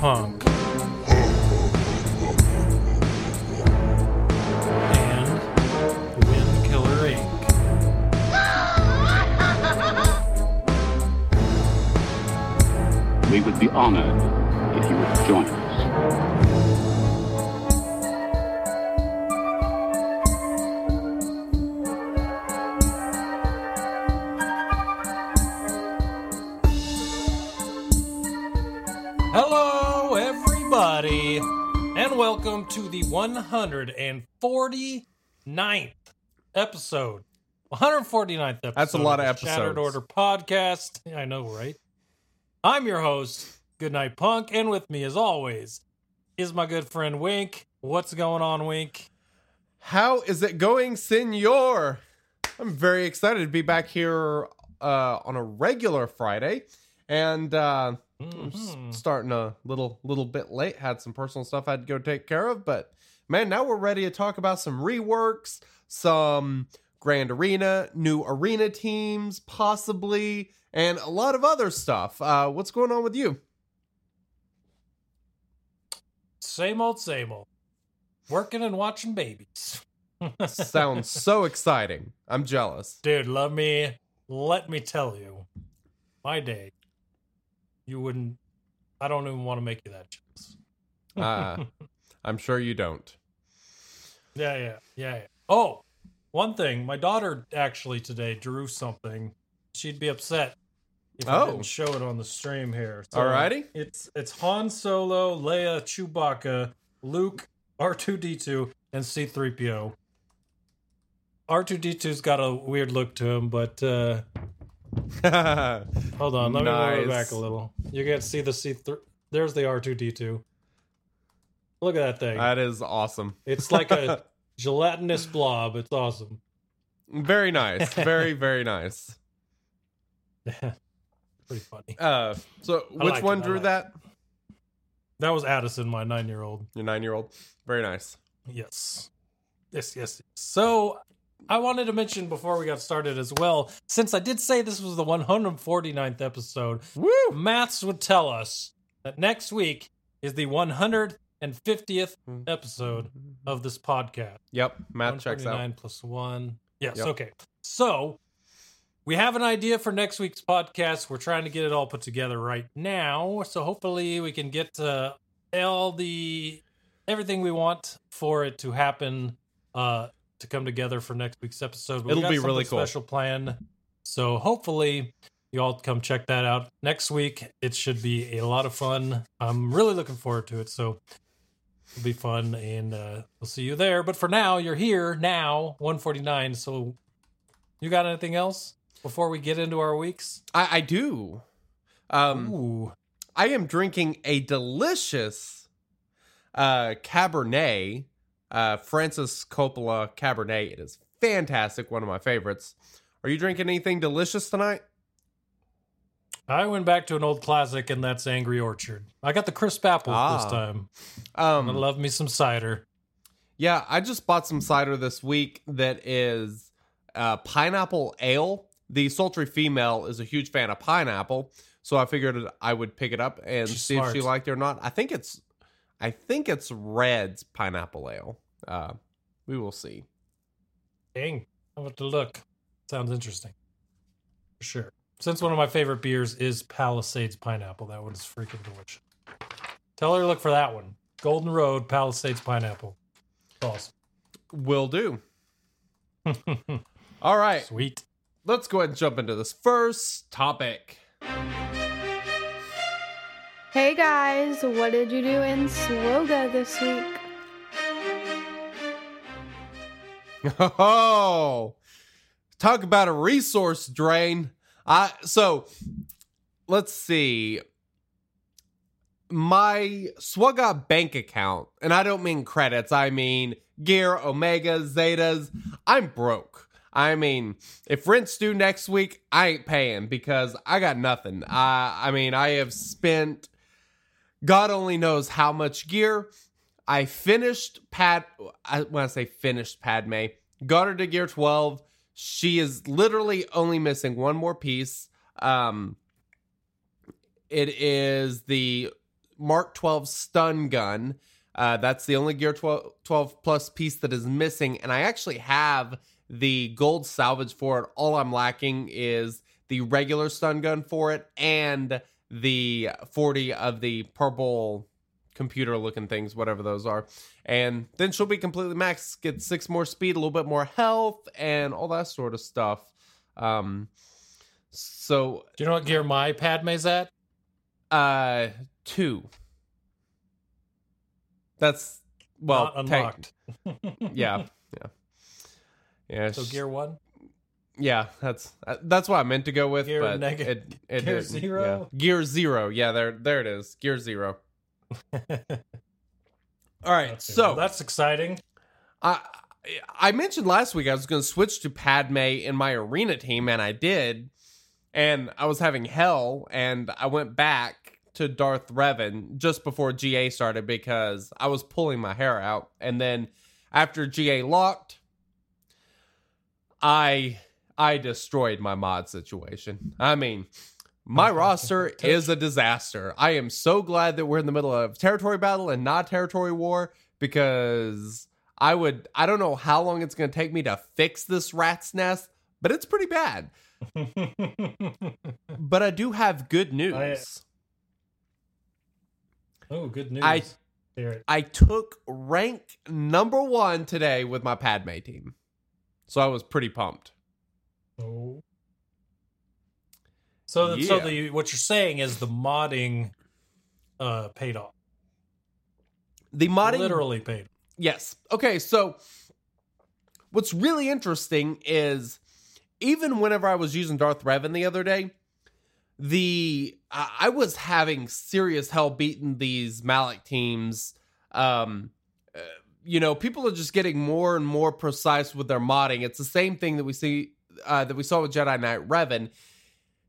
Goodnight 149th episode. 149th episode. That's a lot of Shattered episodes. Order podcast. I know, right? I'm your host, Goodnight Punk, and with me, as always, is my good friend Wink. What's going on, Wink? How is it going, senor? I'm very excited to be back here uh, on a regular Friday, and uh, Mhm. starting a little little bit late. Had some personal stuff I had to go take care of, but man, now we're ready to talk about some reworks, some Grand Arena, new arena teams, possibly, and a lot of other stuff. Uh, what's going on with you? Same old, same old. Working and watching babies. Sounds so exciting. I'm jealous. Dude, let me let me tell you, my day. You wouldn't. I don't even want to make you that jealous. Uh, I'm sure you don't. Yeah, yeah, yeah, yeah. Oh, one thing. My daughter actually today drew something. She'd be upset if I Oh. didn't show it on the stream here. Alrighty. It's it's Han Solo, Leia, Chewbacca, Luke, R two D two, and C three PO. R2D2's got a weird look to him, but uh Hold on, let me move it back a little. You can see the C three. There's the R two D two. Look at that thing. that is awesome. it's like a gelatinous blob. It's awesome. Very nice. Very, very nice. Pretty funny. Uh, so I which one it, I drew that? That was Addison, my nine year old. Your nine year old. Very nice. Yes. Yes, yes. So I wanted to mention before we got started as well, since I did say this was the 149th episode, Woo! maths would tell us that next week is the 150th Hmm. episode of this podcast. Yep. Math checks out. 149 plus one. Yes. Yep. Okay. So we have an idea for next week's podcast. We're trying to get it all put together right now. So hopefully we can get uh, all the everything we want for it to happen uh, to come together for next week's episode. But It'll got be really cool. Special plan. So hopefully you all come check that out next week. It should be a lot of fun. I'm really looking forward to it. So it'll be fun and uh, we'll see you there. But for now, you're here now, 149. So you got anything else before we get into our weeks? I, I do. Um, Ooh. I am drinking a delicious uh, Cabernet, uh, Francis Coppola Cabernet. It is fantastic. One of my favorites. Are you drinking anything delicious tonight? I went back to an old classic, and that's Angry Orchard. I got the crisp apples this Ah. time. I Um, love me some cider. Yeah, I just bought some cider this week that is uh, pineapple ale. The sultry female is a huge fan of pineapple, so I figured I would pick it up and She's see if she liked it or not. I think it's, I think it's Redd's pineapple ale. Uh, we will see. Dang. I'll have to look. Sounds interesting. For sure. Since one of my favorite beers is Palisades Pineapple, that one is freaking delicious. Tell her to look for that one. Golden Road Palisades Pineapple. Awesome. Will do. All right, Sweet. let's go ahead and jump into this first topic. Hey guys, what did you do in Swoga this week? Oh, talk about a resource drain. So let's see. My Swugga bank account, and I don't mean credits, I mean gear, omegas, Zetas. I'm broke. I mean, if rent's due next week, I ain't paying because I got nothing. I I mean, I have spent God only knows how much gear. I finished Pad. I, when I say finished Padme, got her to gear 12. She is literally only missing one more piece. Um, it is the Mark 12 stun gun. Uh, that's the only gear 12, 12 plus piece that is missing. And I actually have the gold salvage for it. All I'm lacking is the regular stun gun for it and the 40 of the purple computer looking things, whatever those are. And then she'll be completely maxed, get six more speed, a little bit more health, and all that sort of stuff. Um, so Do you know what gear my Padme's at? uh two. That's well Not unlocked. yeah, yeah, yeah. So gear one. yeah, that's uh, that's what I meant to go with, Gear but neg- it, it gear zero? Yeah. Gear zero. Yeah, there there it is. Gear zero. All right, so Well, that's exciting. I I mentioned last week I was going to switch to Padme in my arena team, and I did. And I was having hell, and I went back to Darth Revan just before GA started because I was pulling my hair out. And then after GA locked, I I destroyed my mod situation. I mean, my roster is a disaster. I am so glad that we're in the middle of territory battle and not territory war because I would I don't know how long it's going to take me to fix this rat's nest, but it's pretty bad. But I do have good news. oh, good news. I I took rank number 1 today with my Padme team. So I was pretty pumped. Oh. So, so the what you're saying is the modding uh paid off. The modding Literally paid. Yes. Okay, so what's really interesting is even whenever I was using Darth Revan the other day, the I I was having serious hell beating these Malak teams. Um uh, you know, people are just getting more and more precise with their modding. It's the same thing that we see uh, that we saw with Jedi Knight Revan.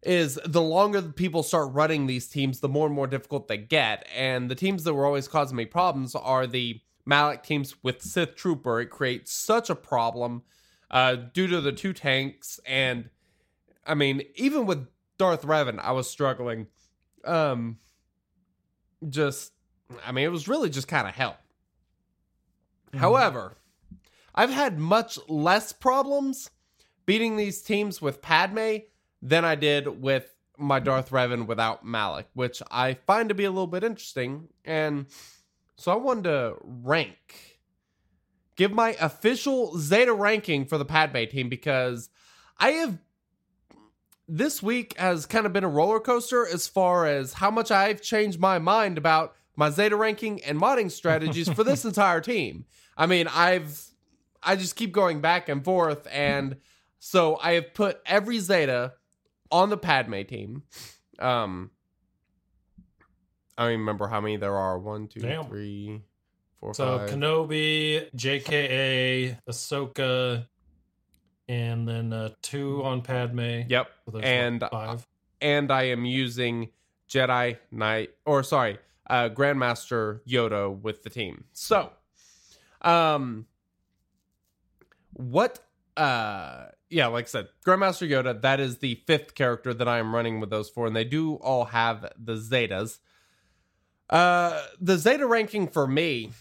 Is the longer people start running these teams, the more and more difficult they get. And the teams that were always causing me problems are the Malak teams with Sith Trooper. It creates such a problem uh, due to the two tanks. And I mean, even with Darth Revan, I was struggling. Um, just, I mean, it was really just kind of hell. However, I've had much less problems beating these teams with Padme than I did with my Darth Revan without Malak, which I find to be a little bit interesting. And so I wanted to rank, give my official Zeta ranking for the Padme team because I have. This week has kind of been a roller coaster as far as how much I've changed my mind about my Zeta ranking and modding strategies for this entire team. I mean, I've I just keep going back and forth, and so I have put every Zeta on the Padme team. Um, I don't even remember how many there are. One, two, Damn. three, four, So five. Kenobi, JKA, Ahsoka, and then uh, two on Padme. Yep, So there's, what, and five. and I am using Jedi Knight, or sorry, uh, Grandmaster Yoda with the team. So, um, what? Uh, yeah, like I said, Grandmaster Yoda. That is the fifth character that I am running with those four, and they do all have the Zetas. Uh, the Zeta ranking for me,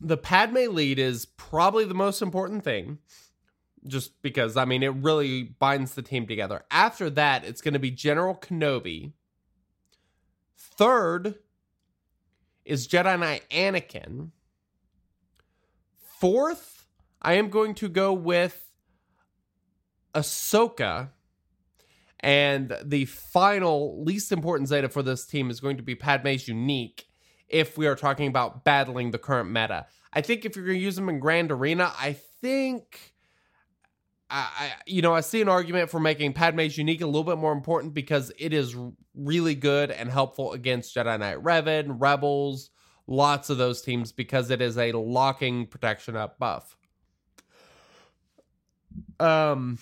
the Padme lead is probably the most important thing just because I mean it really binds the team together. After that, it's going to be General Kenobi. Third is Jedi Knight Anakin. Fourth, I am going to go with Ahsoka. And the final, least important Zeta for this team is going to be Padme's unique if we are talking about battling the current meta. I think if you're going to use them in Grand Arena, I think I, you know I see an argument for making Padme's unique a little bit more important because it is really good and helpful against Jedi Knight Revan, Rebels, lots of those teams because it is a locking protection up buff. Um,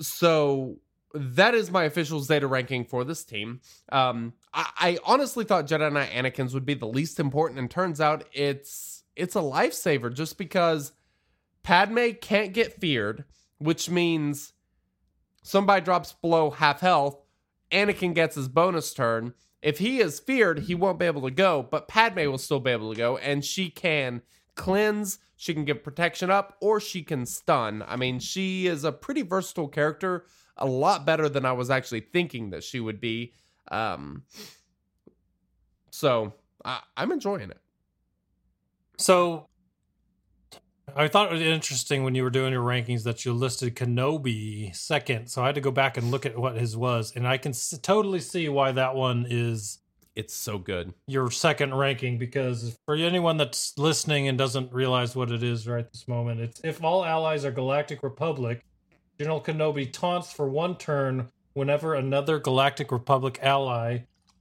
so that is my official Zeta ranking for this team. Um, I, I honestly thought Jedi Knight Anakin's would be the least important, and turns out it's it's a lifesaver just because Padme can't get feared, which means somebody drops below half health, Anakin gets his bonus turn. If he is feared, he won't be able to go, but Padme will still be able to go, and she can cleanse, she can give protection up, or she can stun. I mean, she is a pretty versatile character, a lot better than I was actually thinking that she would be. Um, so I, I'm enjoying it. So I thought it was interesting when you were doing your rankings that you listed Kenobi second. So I had to go back and look at what his was, and I can s- totally see why that one is It's so good. your second ranking because for anyone that's listening and doesn't realize what it is right this moment, it's if all allies are Galactic Republic, General Kenobi taunts for one turn whenever another Galactic Republic ally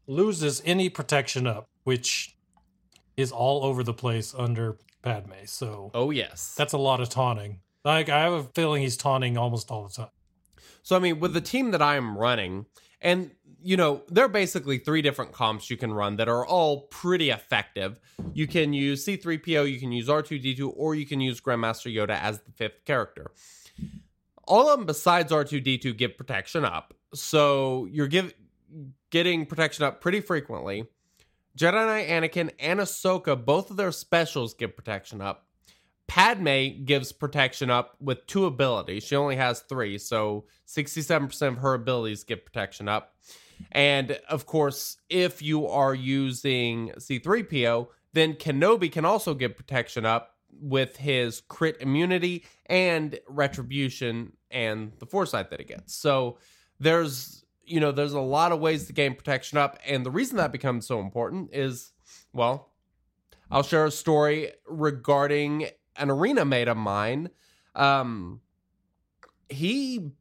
loses any protection up, which is all over the place under Padme. So Oh yes. that's a lot of taunting. Like I have a feeling he's taunting almost all the time. So I mean, with the team that I am running, and you know, there are basically three different comps you can run that are all pretty effective. You can use C3PO, you can use R2D2, or you can use Grandmaster Yoda as the fifth character. All of them besides R2D2 give protection up. So you're give, getting protection up pretty frequently. Jedi Knight Anakin and Ahsoka, both of their specials give protection up. Padme gives protection up with two abilities. She only has three, so 67% of her abilities give protection up. And of course, if you are using C3PO, then Kenobi can also get protection up with his crit immunity and retribution and the foresight that he gets. So there's you know, there's a lot of ways to gain protection up, and the reason that becomes so important is well, I'll share a story regarding an arena mate of mine. Um, he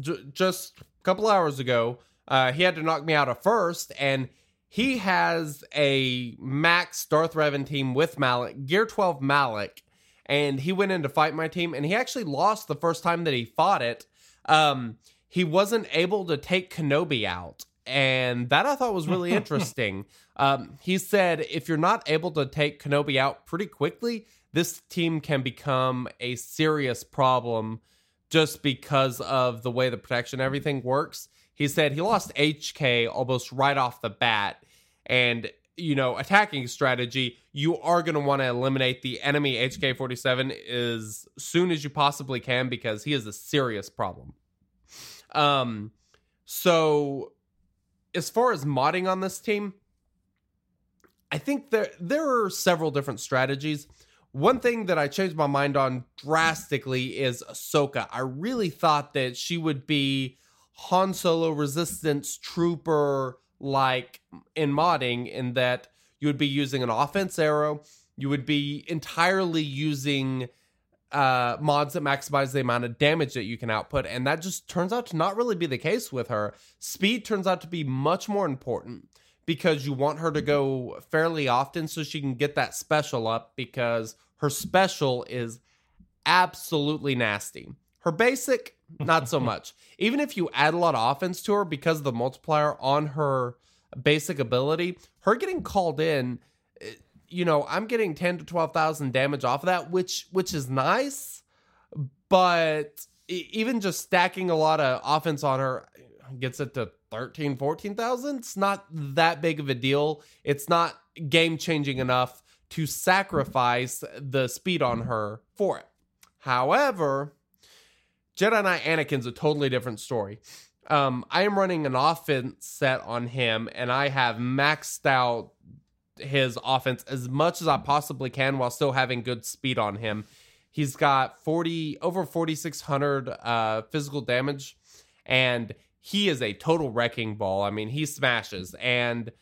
j- just a couple hours ago, uh, he had to knock me out of first, and he has a max Darth Revan team with Malak, Gear 12 Malak, and he went in to fight my team, and he actually lost the first time that he fought it. Um, he wasn't able to take Kenobi out. And that I thought was really interesting. Um, he said if you're not able to take Kenobi out pretty quickly, this team can become a serious problem just because of the way the protection everything works. He said he lost HK almost right off the bat. And, you know, attacking strategy, you are going to want to eliminate the enemy HK 47 as soon as you possibly can because he is a serious problem. Um, so as far as modding on this team, I think there there are several different strategies. One thing that I changed my mind on drastically is Ahsoka. I really thought that she would be Han Solo resistance trooper like in modding, in that you would be using an offense arrow, you would be entirely using uh, mods that maximize the amount of damage that you can output, and that just turns out to not really be the case with her. Speed turns out to be much more important because you want her to go fairly often so she can get that special up because her special is absolutely nasty. Her basic, not so much. Even if you add a lot of offense to her because of the multiplier on her basic ability, her getting called in, eh, you know, I'm getting 10 to 12,000 damage off of that, which which is nice, but even just stacking a lot of offense on her gets it to 13 14,000. It's not that big of a deal. It's not game changing enough to sacrifice the speed on her for it. However, Jedi Knight Anakin's a totally different story. Um, I am running an offense set on him, and I have maxed out his offense as much as I possibly can while still having good speed on him. He's got 40 over 4600 uh physical damage and he is a total wrecking ball. I mean, he smashes and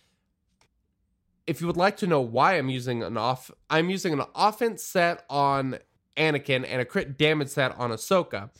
if you would like to know why I'm using an off I'm using an offense set on Anakin and a crit damage set on Ahsoka.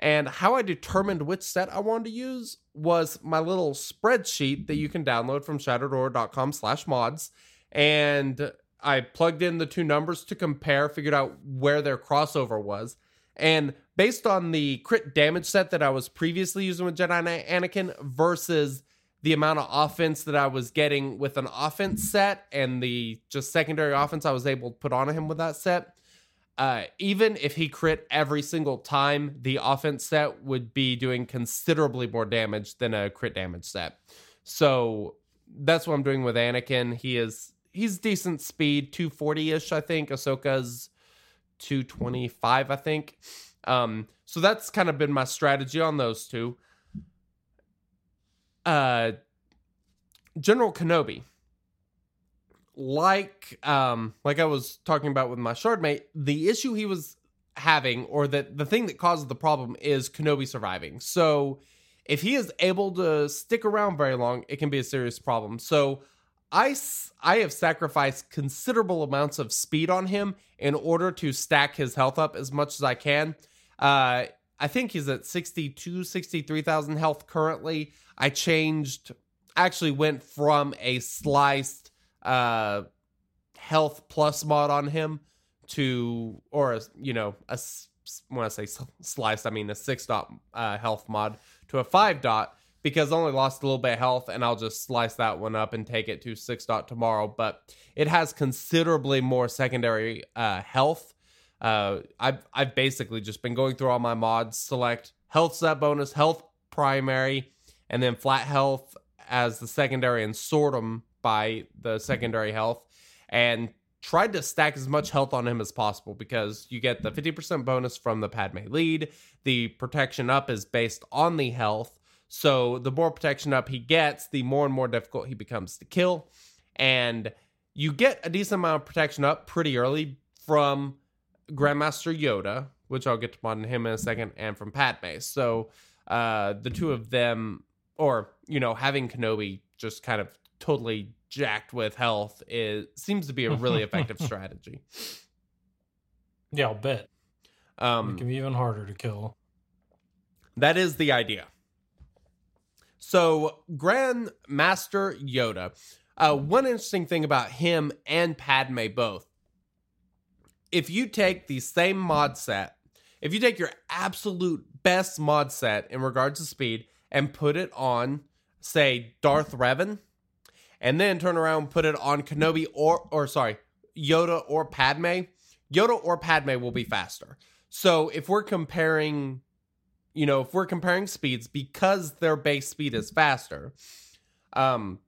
And how I determined which set I wanted to use was my little spreadsheet that you can download from shattered.com slash mods. And I plugged in the two numbers to compare, figured out where their crossover was. And based on the crit damage set that I was previously using with Jedi Anakin versus the amount of offense that I was getting with an offense set and the just secondary offense I was able to put on him with that set, uh, even if he crit every single time, the offense set would be doing considerably more damage than a crit damage set. So that's what I'm doing with Anakin. He is he's decent speed, 240 ish, I think. Ahsoka's 225, I think. Um, so that's kind of been my strategy on those two. Uh, General Kenobi, like um, like I was talking about with my shardmate, the issue he was having, or that the thing that causes the problem, is Kenobi surviving. So if he is able to stick around very long, it can be a serious problem. So I, I have sacrificed considerable amounts of speed on him in order to stack his health up as much as I can. Uh, I think he's at 62, 63,000 health currently. I changed, actually went from a sliced uh, health plus mod on him to, or, a, you know, a, when I say sliced, I mean a six dot uh, health mod to a five dot because only lost a little bit of health and I'll just slice that one up and take it to six dot tomorrow. But it has considerably more secondary uh, health. Uh, I've I've basically just been going through all my mods, select health set bonus, health primary, and then flat health as the secondary, and sort them by the secondary health, and tried to stack as much health on him as possible because you get the 50% bonus from the Padme lead. The protection up is based on the health. So the more protection up he gets, the more and more difficult he becomes to kill. And you get a decent amount of protection up pretty early from Grandmaster Yoda, which I'll get to on him in a second, and from Padme. So uh, the two of them, or you know, having Kenobi just kind of totally jacked with health is seems to be a really effective strategy. Yeah, I'll bet. Um, it can be even harder to kill. That is the idea. So, Grand Master Yoda. Uh, one interesting thing about him and Padme both. If you take the same mod set, if you take your absolute best mod set in regards to speed and put it on, say, Darth Revan, and then turn around and put it on Kenobi or or sorry, Yoda or Padme, Yoda or Padme will be faster. So if we're comparing, you know, if we're comparing speeds because their base speed is faster, um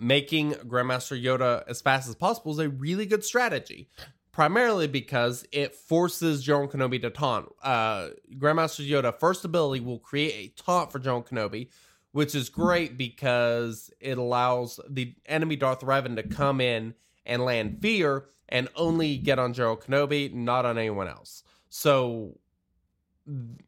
making Grandmaster Yoda as fast as possible is a really good strategy. Primarily because it forces General Kenobi to taunt. Uh, Grandmaster Yoda first ability will create a taunt for General Kenobi, which is great because it allows the enemy Darth Revan to come in and land fear and only get on General Kenobi, not on anyone else. So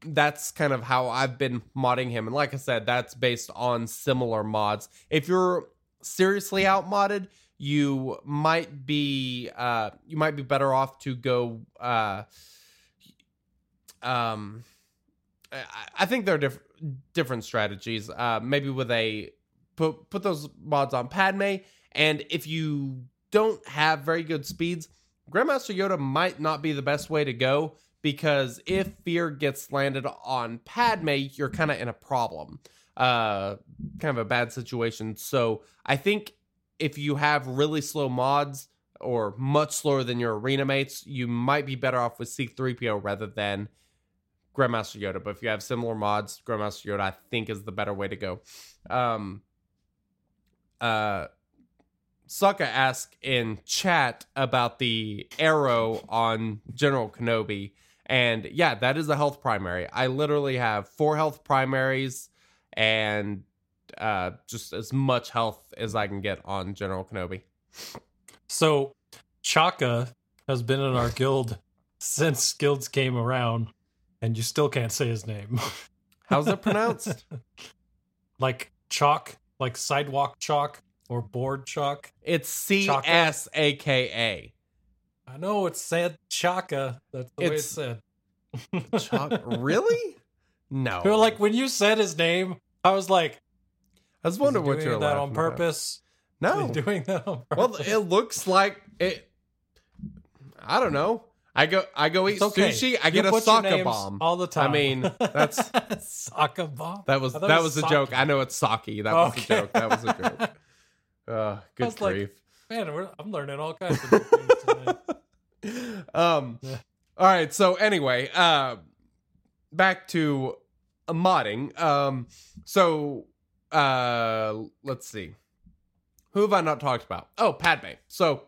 that's kind of how I've been modding him. And like I said, that's based on similar mods. If you're seriously out modded, you might be uh you might be better off to go uh um I, I think there are different different strategies. Uh, maybe with a put put those mods on Padme, and if you don't have very good speeds, Grandmaster Yoda might not be the best way to go because if fear gets landed on Padme, you're kind of in a problem, uh, kind of a bad situation. So I think if you have really slow mods or much slower than your arena mates, you might be better off with C3PO rather than Grandmaster Yoda. But if you have similar mods, Grandmaster Yoda, I think, is the better way to go. Um, uh, Sokka asked in chat about the arrow on General Kenobi. And yeah, that is a health primary. I literally have four health primaries and uh, just as much health as I can get on General Kenobi. So, Chaka has been in our guild since guilds came around and you still can't say his name. How's it pronounced? like chalk, like sidewalk chalk or board chalk. It's C S A K A. I know it's said Chaka. That's the way it's said. Chuck, really? No. But, like when you said his name, I was like, I was wondering what you're that on purpose? Is No. doing that on purpose. Well, it looks like it. I don't know. I go. I go eat okay. sushi. I You get a soccer bomb. all the time. I mean, that's soccer bomb. that was that it was a joke. I know it's sake. That was a joke. That was a joke. Uh, I good was like, grief. Man, we're, I'm learning all kinds of new things tonight. um Yeah. all right so anyway uh back to uh, modding um so uh let's see who have i not talked about oh padme so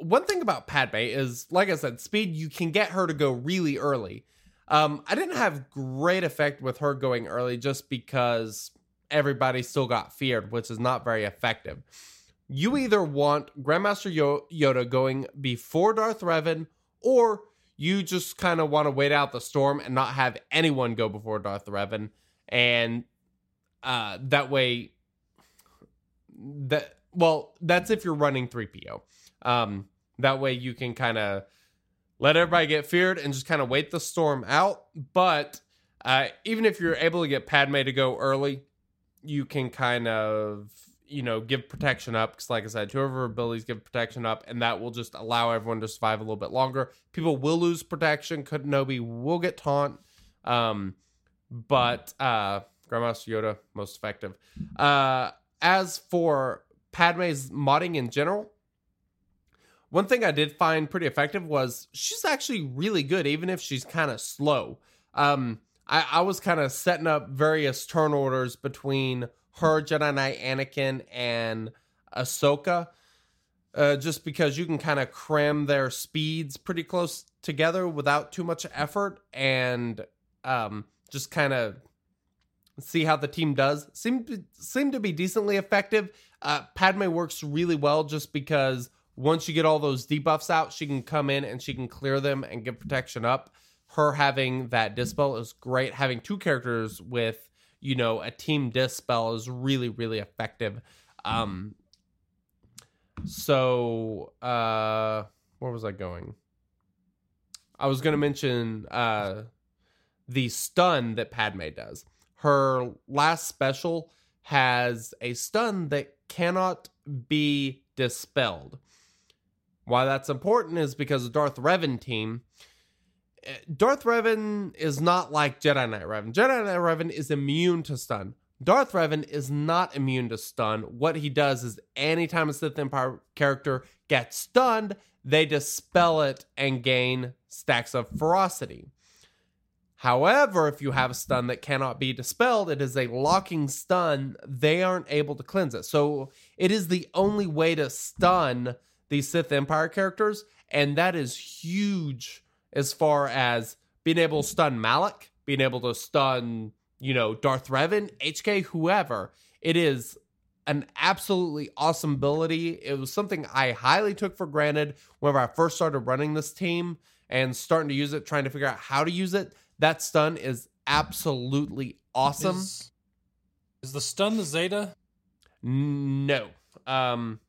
one thing about padme is like i said speed you can get her to go really early. Um i didn't have great effect with her going early just because everybody still got feared which is not very effective. You either want Grandmaster Yo- Yoda going before Darth Revan, or you just kind of want to wait out the storm and not have anyone go before Darth Revan, and uh, that way, that well, that's if you're running three PO. Um, that way you can kind of let everybody get feared and just kind of wait the storm out. But uh, even if you're able to get Padme to go early, you can kind of you know give protection up. Because like i said two of her abilities give protection up and that will just allow everyone to survive a little bit longer. People will lose protection. Kenobi will get taunt. Um but uh grandmaster yoda most effective. Uh as for padme's modding in general one thing i did find pretty effective was she's actually really good even if she's kind of slow um I, I was kind of setting up various turn orders between her, Jedi Knight Anakin, and Ahsoka, uh, just because you can kind of cram their speeds pretty close together without too much effort, and um, just kind of see how the team does. Seem to, seem to be decently effective. Uh, Padme works really well just because once you get all those debuffs out, she can come in and she can clear them and get protection up. Her having that dispel is great. Having two characters with you know a team dispel is really really effective. Um, so uh, where was I going? I was going to mention uh, the stun that Padme does. Her last special has a stun that cannot be dispelled. Why that's important is because the Darth Revan team. eh, Darth Revan is not like Jedi Knight Revan. Jedi Knight Revan is immune to stun. Darth Revan is not immune to stun. What he does is anytime a Sith Empire character gets stunned, they dispel it and gain stacks of ferocity. However, if you have a stun that cannot be dispelled, it is a locking stun. They aren't able to cleanse it. So it is the only way to stun these Sith Empire characters. And that is huge as far as being able to stun Malak, being able to stun, you know, Darth Revan, HK, whoever. It is an absolutely awesome ability. It was something I highly took for granted whenever I first started running this team and starting to use it, trying to figure out how to use it. That stun is absolutely awesome. Is, is the stun the Zeta? No. Um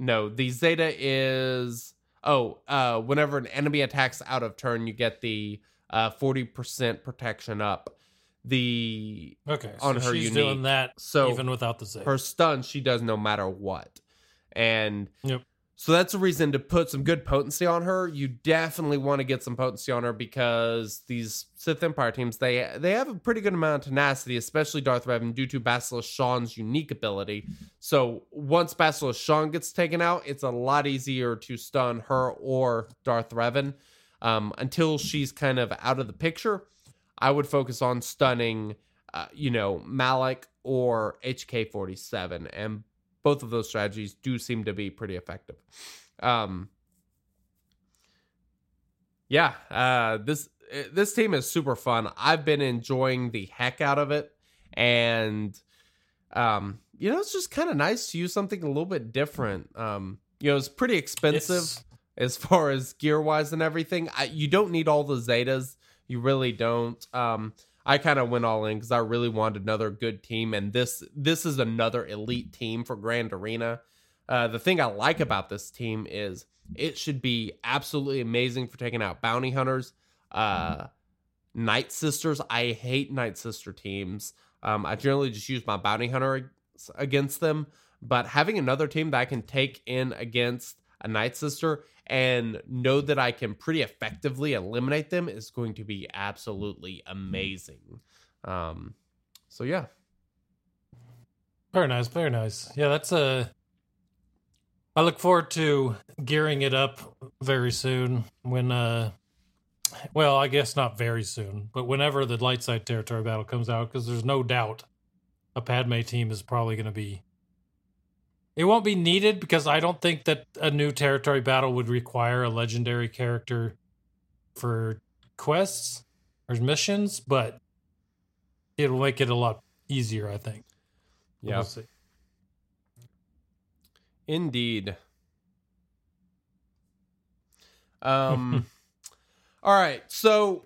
no, the Zeta is oh, uh whenever an enemy attacks out of turn, you get the uh 40% protection up. The Okay, so On her she's unique. doing that So, even without the Zeta. her stun she does no matter what. And Yep. So that's a reason to put some good potency on her. You definitely want to get some potency on her because these Sith Empire teams they they have a pretty good amount of tenacity, especially Darth Revan, due to Bastila Shan's unique ability. So once Bastila Shan gets taken out, it's a lot easier to stun her or Darth Revan. Um, until she's kind of out of the picture, I would focus on stunning, uh, you know, Malak or HK47, and both of those strategies do seem to be pretty effective. Um, yeah, uh, this this team is super fun. I've been enjoying the heck out of it, and um, you know, it's just kind of nice to use something a little bit different. Um, you know, it's pretty expensive It's- as far as gear wise and everything. I, you don't need all the Zetas. You really don't. Um, I kind of went all in because I really wanted another good team, and this this is another elite team for Grand Arena. Uh, the thing I like about this team is it should be absolutely amazing for taking out bounty hunters. Uh, Night Sisters, I hate Night Sister teams. Um, I generally just use my bounty hunter against them, but having another team that I can take in against a Night Sister and know that I can pretty effectively eliminate them is going to be absolutely amazing. Um, so yeah, Very nice, very nice. Yeah, that's a. I look forward to gearing it up very soon when uh well, I guess not very soon, but whenever the light side territory battle comes out because there's no doubt a Padme team is probably going to be it won't be needed because I don't think that a new territory battle would require a legendary character for quests or missions, but it'll make it a lot easier, I think. yeah, We'll see. indeed. Um, all right. So,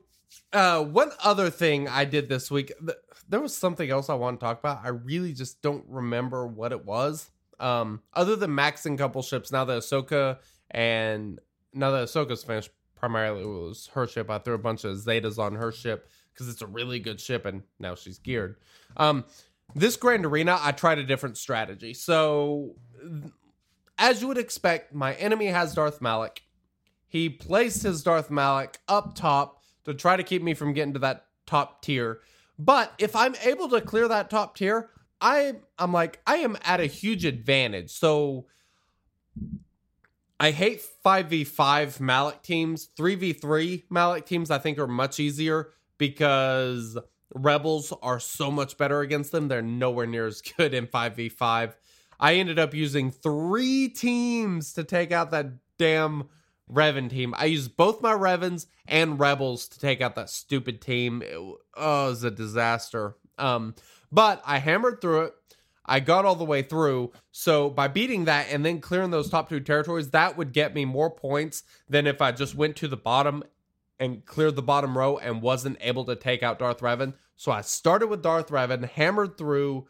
uh, one other thing I did this week, th- there was something else I want to talk about. I really just don't remember what it was. Um, other than maxing couple ships, now that Ahsoka and now that Ahsoka's finished, primarily was her ship. I threw a bunch of Zetas on her ship because it's a really good ship, and now she's geared. Um, this Grand Arena, I tried a different strategy. So, as you would expect, my enemy has Darth Malak. He placed his Darth Malak up top to try to keep me from getting to that top tier. But if I'm able to clear that top tier, I I'm like I am at a huge advantage. So I hate 5v5 Malak teams. 3v3 Malak teams I think are much easier because rebels are so much better against them. They're nowhere near as good in 5v5. I ended up using 3 teams to take out that damn Revan team. I used both my Revans and Rebels to take out that stupid team. It, oh, it was a disaster. Um, but I hammered through it. I got all the way through. So by beating that and then clearing those top two territories, that would get me more points than if I just went to the bottom and cleared the bottom row and wasn't able to take out Darth Revan. So I started with Darth Revan, hammered through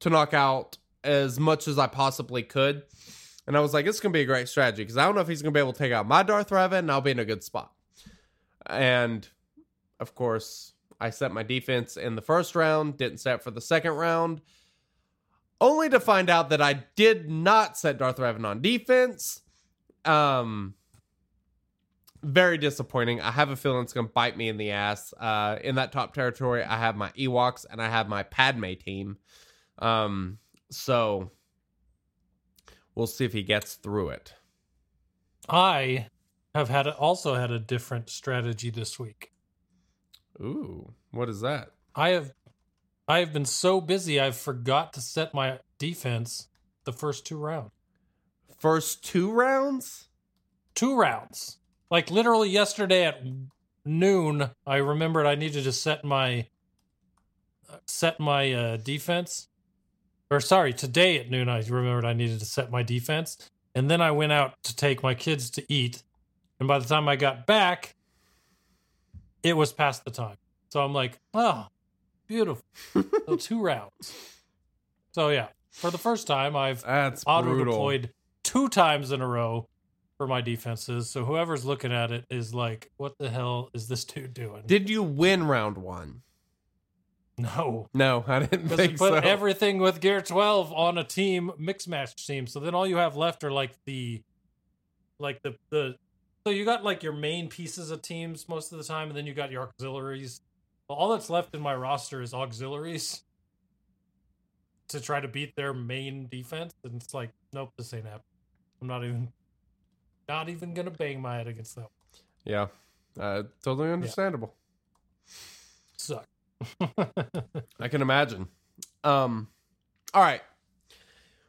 to knock out as much as I possibly could. And I was like, it's going to be a great strategy because I don't know if he's going to be able to take out my Darth Revan and I'll be in a good spot. And of course, I set my defense in the first round, didn't set for the second round, only to find out that I did not set Darth Revan on defense. Um, very disappointing. I have a feeling it's going to bite me in the ass. Uh, in that top territory, I have my Ewoks and I have my Padme team. Um, so we'll see if he gets through it. I have had also had a different strategy this week. Ooh, what is that? I have I have been so busy I've forgot to set my defense the first two rounds. First two rounds? Two rounds. Like literally yesterday at noon, I remembered I needed to set my set my uh, defense. Or sorry, today at noon I remembered I needed to set my defense, and then I went out to take my kids to eat, and by the time I got back, it was past the time. So I'm like, oh, beautiful. so two rounds. So yeah, for the first time, I've That's auto brutal. deployed two times in a row for my defenses. So whoever's looking at it is like, what the hell is this dude doing? Did you win round one? no. No, I didn't Because you think put so. everything with Gear 12 on a team, mix match team. So then all you have left are like the like the the so you got like your main pieces of teams most of the time, and then you got your auxiliaries. Well, all that's left in my roster is auxiliaries to try to beat their main defense. And it's like, nope, this ain't happening. I'm not even not even gonna bang my head against that. yeah, uh, totally understandable. Suck. I can imagine. Um, all right.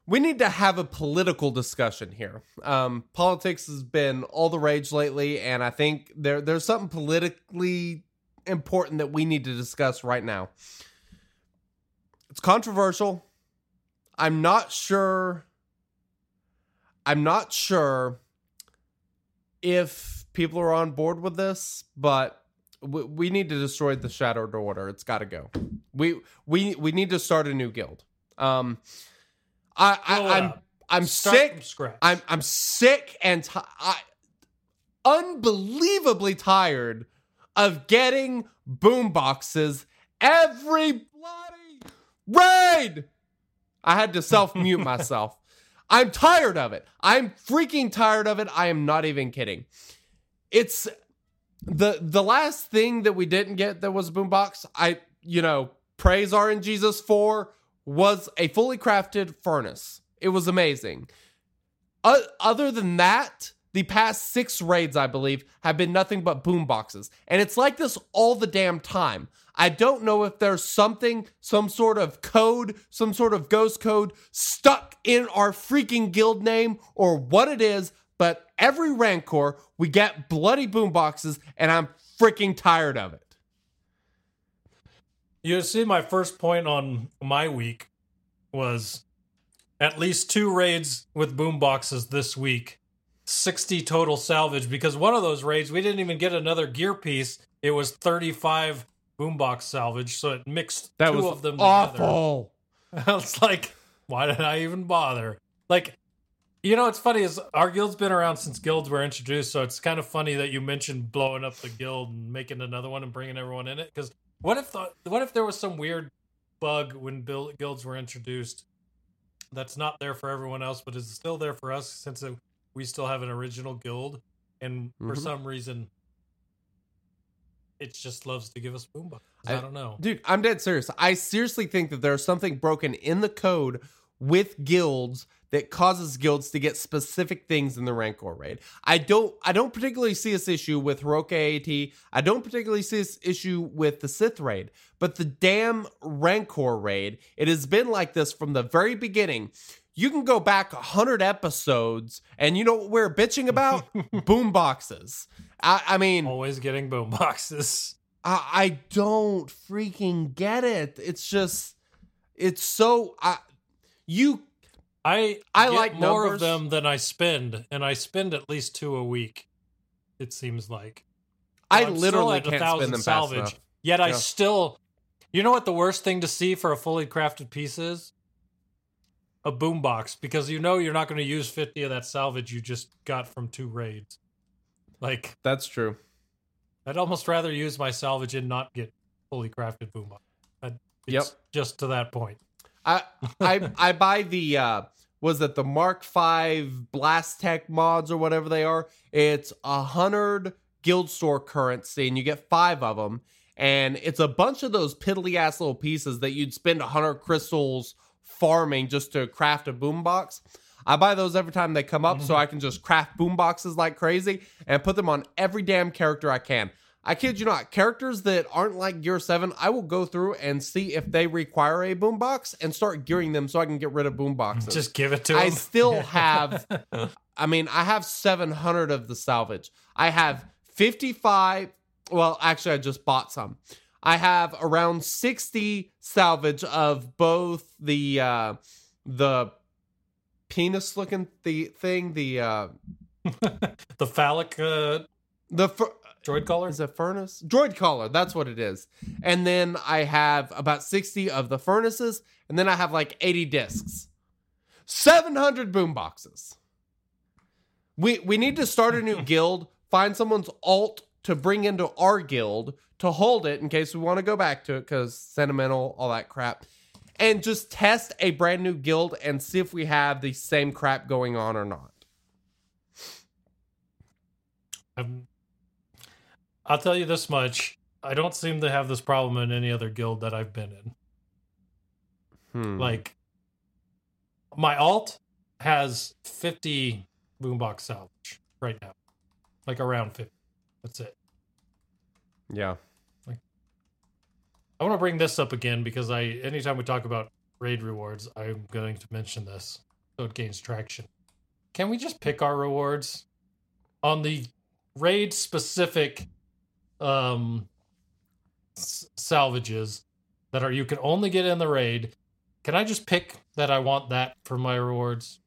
We need to have a political discussion here. Um, politics has been all the rage lately, and I think there there's something politically important that we need to discuss right now. It's controversial. I'm not sure. I'm not sure if people are on board with this, but we, we need to destroy the Shattered Order. It's got to go. We we we need to start a new guild. Um, I, I I'm. I'm Start sick. I'm I'm sick and ti unbelievably tired of getting boom boxes every bloody raid. I had to self mute myself. I'm tired of it. I'm freaking tired of it. I am not even kidding. It's the the last thing that we didn't get that was a boombox. I you know praise RNGesus for was a fully crafted furnace. It was amazing. Other than that, the past six raids, I believe, have been nothing but boom boxes. And it's like this all the damn time. I don't know if there's something, some sort of code, some sort of ghost code stuck in our freaking guild name or what it is, but every Rancor, we get bloody boom boxes, and I'm freaking tired of it. You see, my first point on my week was at least two raids with boom boxes this week. 60 total salvage because one of those raids we didn't even get another gear piece. It was 35 boombox salvage, so it mixed That two of them together. awful. I was like, why did I even bother? Like, you know, what's funny is our guild's been around since guilds were introduced, so it's kind of funny that you mentioned blowing up the guild and making another one and bringing everyone in it. Because what if the, what if there was some weird bug when build, guilds were introduced that's not there for everyone else, but is still there for us since it, we still have an original guild, and for Mhm. some reason, it just loves to give us boombox. I, I- don't know. Dude, I'm dead serious. I seriously think that there's something broken in the code with guilds that causes guilds to get specific things in the Rancor raid. I don't I don't particularly see this issue with Heroic AAT. I don't particularly see this issue with the Sith raid, but the damn Rancor raid, it has been like this from the very beginning. You can go back 100 episodes and you know what we're bitching about? Boom boxes. I, I mean, Always getting boomboxes. I, I don't freaking get it. It's just, it's so. I, you, I I get like more numbers. of them than I spend, and I spend at least two a week. It seems like I I'm literally can't thousand spend them fast salvage. enough. Yet I still, you know what the worst thing to see for a fully crafted piece is? A boombox, because you know you're not going to use fifty of that salvage you just got from two raids. Like That's true. I'd almost rather use my salvage and not get fully crafted boombox. I'd- Yep. It's just to that point. I, I, I buy the. uh Was it the Mark Five BlasTech mods or whatever they are? It's a hundred guild store currency, and you get five of them. And it's a bunch of those piddly ass little pieces that you'd spend a hundred crystals farming just to craft a boombox. I buy those every time they come up so I can just craft boomboxes like crazy and put them on every damn character I can. I kid you not, characters that aren't like Gear 7, I will go through and see if they require a boombox and start gearing them so I can get rid of boomboxes. Just give it to I him. still have I mean, I have 700 of the salvage. I have 55 well, actually I just bought some. I have around 60 salvage of both the uh the penis looking the thing, the uh the phallic uh, the fur- droid collar. is it furnace? Droid collar, that's what it is. And then I have about 60 of the furnaces, and then I have like 80 discs. 700 boom boxes. We we need to start a new guild, find someone's alt to bring into our guild to hold it in case we want to go back to it cuz sentimental all that crap. And just test a brand new guild and see if we have the same crap going on or not. I'm, I'll tell you this much: I don't seem to have this problem in any other guild that I've been in. Hmm. Like, my alt has fifty boombox salvage right now, like around fifty. That's it. yeah. I want to bring this up again because I, anytime we talk about raid rewards, I'm going to mention this so it gains traction. Can we just pick our rewards on the raid specific um s- salvages that are you can only get in the raid? Can I just pick that I want that for my rewards?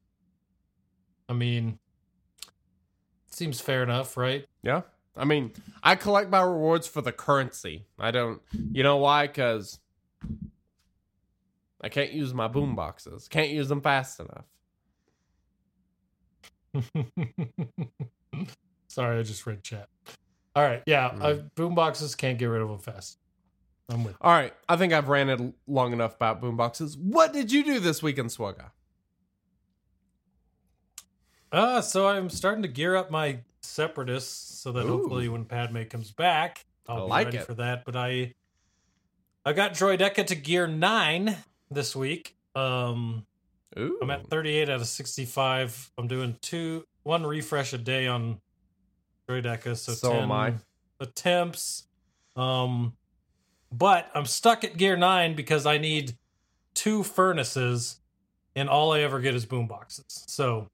I mean, seems fair enough, right? Yeah. I mean, I collect my rewards for the currency. I don't. You know why? Because I can't use my boom boxes. Can't use them fast enough. Sorry, I just read chat. All right, yeah. Mm. Uh, boom boxes can't get rid of them fast. I'm with. All right, I think I've ranted long enough about boomboxes. What did you do this week in Swugga? Uh, so I'm starting to gear up my separatists so that Ooh. hopefully when Padme comes back, I'll I be like ready it. for that. But I, I got Droideka to gear nine this week. Um, Ooh, I'm at 38 out of 65. I'm doing two, one refresh a day on Droideka, so, So 10 am I. attempts. Um, but I'm stuck at gear nine because I need two furnaces, and all I ever get is boom boxes. So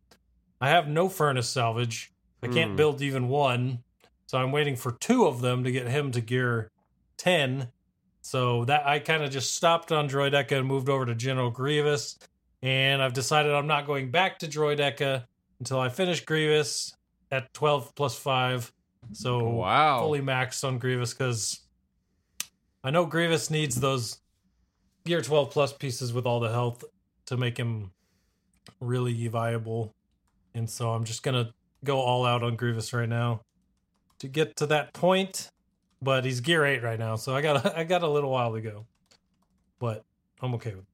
I have no furnace salvage. I can't Hmm. build even one. So I'm waiting for two of them to get him to gear 10. So that I kind of just stopped on Droideka and moved over to General Grievous. And I've decided I'm not going back to Droideka until I finish Grievous at 12 plus 5. So oh, Wow. fully maxed on Grievous because I know Grievous needs those gear 12 plus pieces with all the health to make him really viable. And so I'm just going to go all out on Grievous right now to get to that point. But he's gear 8 right now, so I got I got a little while to go. But I'm okay with it.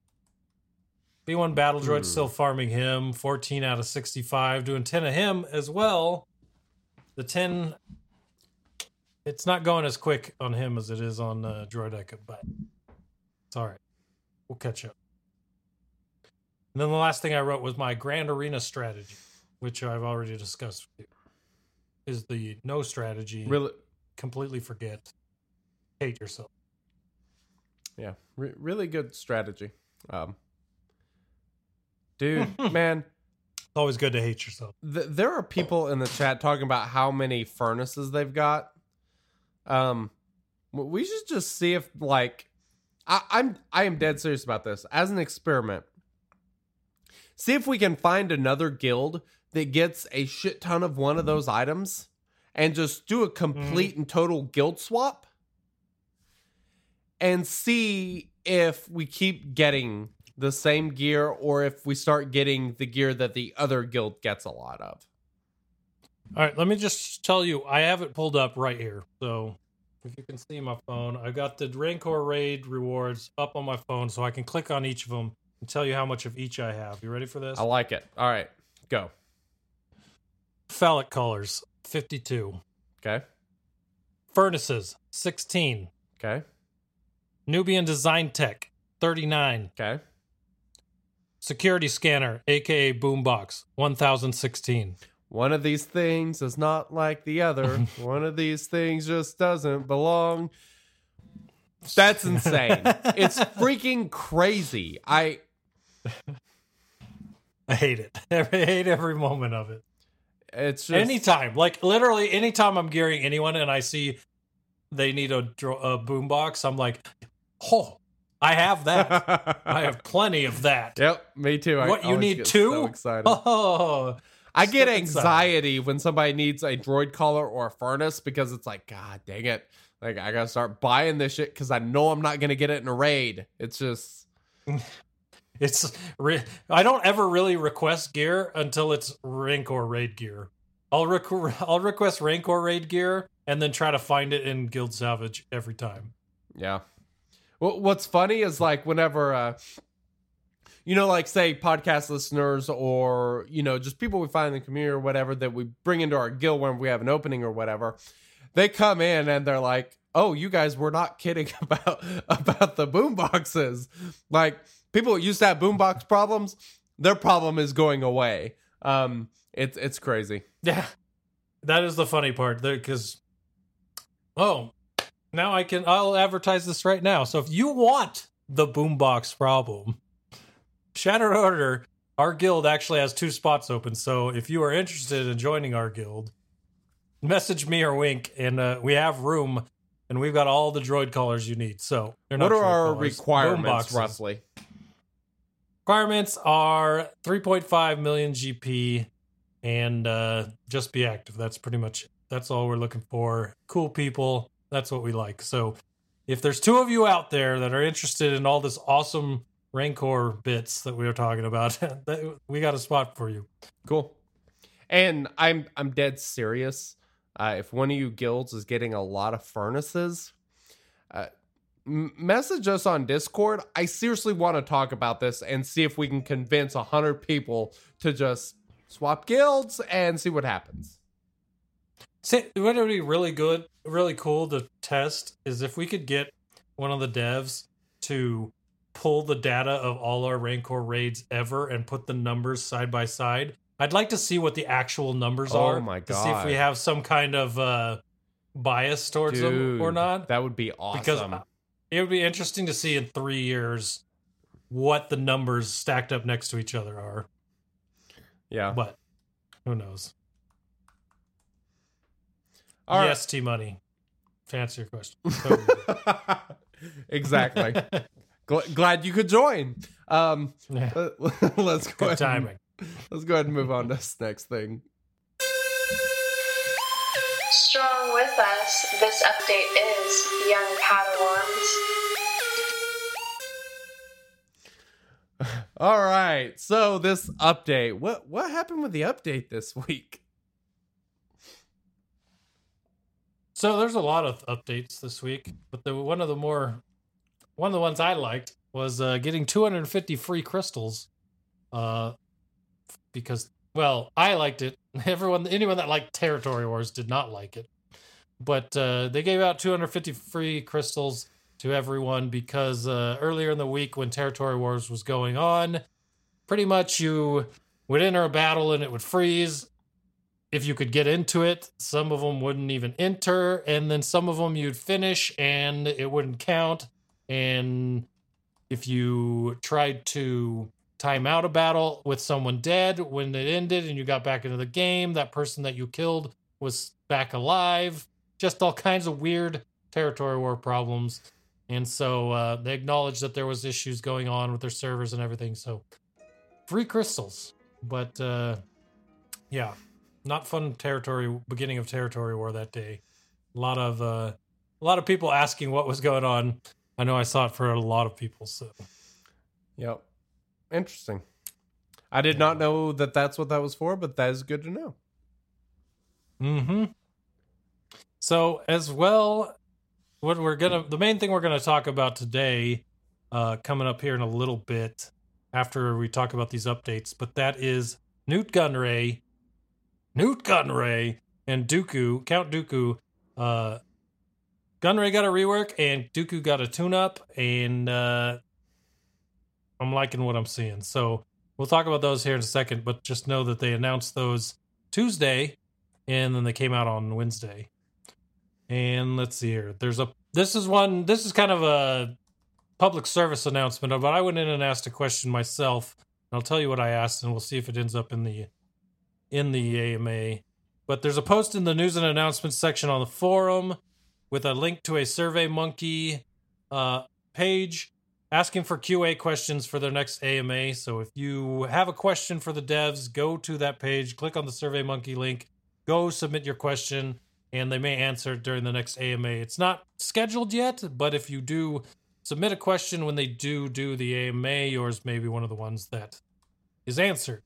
B1 Battle Droid Hmm. still farming him, 14 out of 65, doing 10 of him as well. The 10 it's not going as quick on him as it is on uh, Droideka, but it's all right. We'll catch up. And then the last thing I wrote was my Grand Arena strategy, which I've already discussed with you. Is the no strategy. really, Completely forget. Hate yourself. yeah, re- really good strategy. Um, dude, man, It's always good to hate yourself. th- there are people in the chat talking about how many furnaces they've got. Um, we should just see if like I, I'm I am dead serious about this as an experiment. See if we can find another guild that gets a shit ton of one of those items and just do a complete and total guild swap and see if we keep getting the same gear or if we start getting the gear that the other guild gets a lot of. All right, let me just tell you, I have it pulled up right here. So if you can see my phone, I've got the Rancor Raid rewards up on my phone so I can click on each of them and tell you how much of each I have. You ready for this? I like it. All right, go. Phallic colors, 52. Okay. Furnaces, 16. Okay. Nubian Design Tech, 39. Okay. Security Scanner, aka Boombox, 1016. One of these things is not like the other. One of these things just doesn't belong. That's insane. it's freaking crazy. I I hate it. I hate every moment of it. it's just anytime, like literally anytime I'm gearing anyone and I see they need a, a boombox, I'm like, oh, I have that. I have plenty of that. Yep, me too. I What, you always need get two? So excited. Oh, I get inside. anxiety when somebody needs a droid collar or a furnace because it's like, God dang it. Like I gotta start buying this shit because I know I'm not gonna get it in a raid. It's just It's re- I don't ever really request gear until it's Rancor raid gear. I'll rec- I'll request Rancor raid gear and then try to find it in Guild Salvage every time. Yeah. What What's funny is like whenever, uh, you know, like say podcast listeners or you know just people we find in the community or whatever that we bring into our guild when we have an opening or whatever, they come in and they're like, "Oh, you guys were not kidding about about the boom boxes." Like people used to have boombox problems, their problem is going away. Um, it's it's crazy. Yeah, that is the funny part because, oh, now I can I'll advertise this right now. So if you want the boombox problem, Shattered Order, our guild actually has two spots open. So if you are interested in joining our guild, message me or Wink, and uh, we have room, and we've got all the droid collars you need. So they're What are our requirements roughly? Requirements are 3.5 million GP and uh, just be active. That's pretty much that's all we're looking for. Cool people. That's what we like. So if there's two of you out there that are interested in all this awesome Rancor bits that we were talking about, we got a spot for you. Cool. And I'm I'm dead serious. Uh, if one of you guilds is getting a lot of furnaces, uh, message us on Discord. I seriously want to talk about this and see if we can convince a hundred people to just swap guilds and see what happens. See, what would be really good, really cool to test is if we could get one of the devs to pull the data of all our Rancor raids ever and put the numbers side by side. I'd like to see what the actual numbers Oh are. my To see if we have some kind of uh, bias towards them or not. That would be awesome. Because it would be interesting to see in three years what the numbers stacked up next to each other are. yeah. But who knows? All right. yes, T Money. To answer your question. Totally. exactly. Gl- glad you could join. Um, Yeah. let- let's go. Good ahead and- timing. let's go ahead and move on to this next thing. Strong with us, this update is Young Padawans. All right. So this update, what what happened with the update this week? So there's a lot of updates this week, but the one of the more one of the ones I liked was uh, getting 250 free crystals. Uh, because well, I liked it. Everyone, anyone that liked Territory Wars did not like it, but uh, they gave out 250 free crystals to everyone because uh, earlier in the week when Territory Wars was going on, pretty much you would enter a battle and it would freeze if you could get into it, some of them wouldn't even enter, and then some of them you'd finish and it wouldn't count. And if you tried to time out a battle with someone dead when it ended and you got back into the game, that person that you killed was back alive. Just all kinds of weird territory war problems. And so uh, they acknowledged that there was issues going on with their servers and everything. So free crystals, but uh, yeah, not fun territory beginning of territory war that day a lot of uh a lot of people asking what was going on i know i saw it for a lot of people so Yep. Interesting. I did not know that that's what that was for, but that is good to know. hmm so as well what we're gonna the main thing we're gonna talk about today uh coming up here in a little bit after we talk about these updates but that is Nute Gunray Nute Gunray and dooku count dooku uh gunray got a rework and dooku got a tune up and uh i'm liking what i'm seeing so we'll talk about those here in a second but just know that they announced those tuesday and then they came out on wednesday and let's see here. There's a this is one this is kind of a public service announcement, but I went in and asked a question myself. And I'll tell you what I asked and we'll see if it ends up in the in the AMA. But there's a post in the news and announcements section on the forum with a link to a Survey Monkey uh, page asking for QA questions for their next AMA. So if you have a question for the devs, go to that page, click on the Survey Monkey link, go submit your question and they may answer it during the next AMA. It's not scheduled yet, but if you do submit a question when they do do the AMA, yours may be one of the ones that is answered.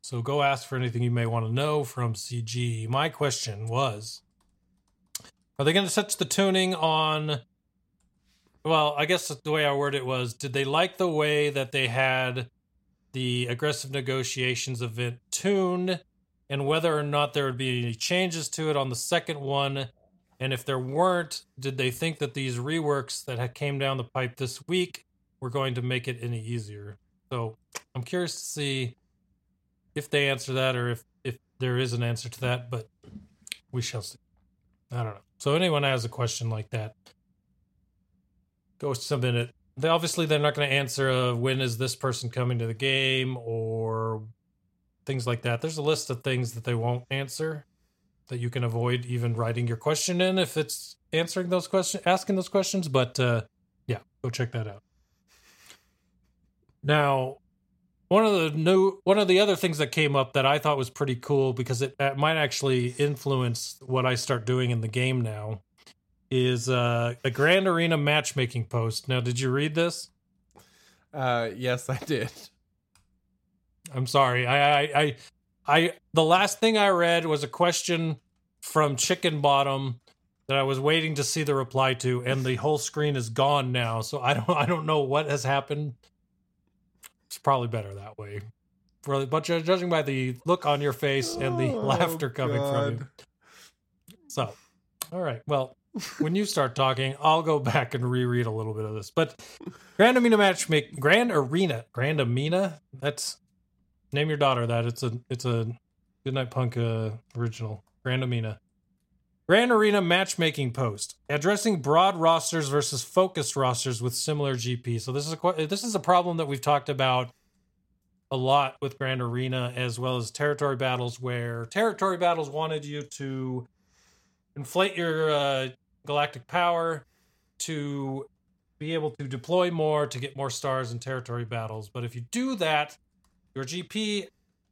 So go ask for anything you may want to know from CG. My question was Are they going to touch the tuning on? Well, I guess the way I worded it was Did they like the way that they had the aggressive negotiations event tuned? and whether or not there would be any changes to it on the second one. And if there weren't, did they think that these reworks that came down the pipe this week were going to make it any easier? So I'm curious to see if they answer that or if if there is an answer to that, but we shall see. I don't know. So anyone has a question like that, go submit it. They obviously they're not going to answer uh, when is this person coming to the game or things like that. There's a list of things that they won't answer that you can avoid even writing your question in if it's answering those questions, asking those questions. But uh, yeah, go check that out. Now, one of the new, one of the other things that came up that I thought was pretty cool because it, it might actually influence what I start doing in the game now is uh, a Grand Arena matchmaking post. Now, did you read this? Uh, yes, I did. I'm sorry. I, I, I, I, the last thing I read was a question from Chicken Bottom that I was waiting to see the reply to, and the whole screen is gone now. So I don't I don't know what has happened. It's probably better that way. But judging by the look on your face and the Oh, laughter coming from you. So, all right. Well, when you start talking, I'll go back and reread a little bit of this. But Grand Amina matchmaking, Grand Arena, Grand Amina. That's name your daughter that. It's a it's a Goodnight Punk uh, original. Grand Amina. Grand Arena matchmaking post addressing broad rosters versus focused rosters with similar GP. So this is a this is a problem that we've talked about a lot with Grand Arena as well as territory battles, where territory battles wanted you to inflate your uh, galactic power to be able to deploy more to get more stars in territory battles. But if you do that, your GP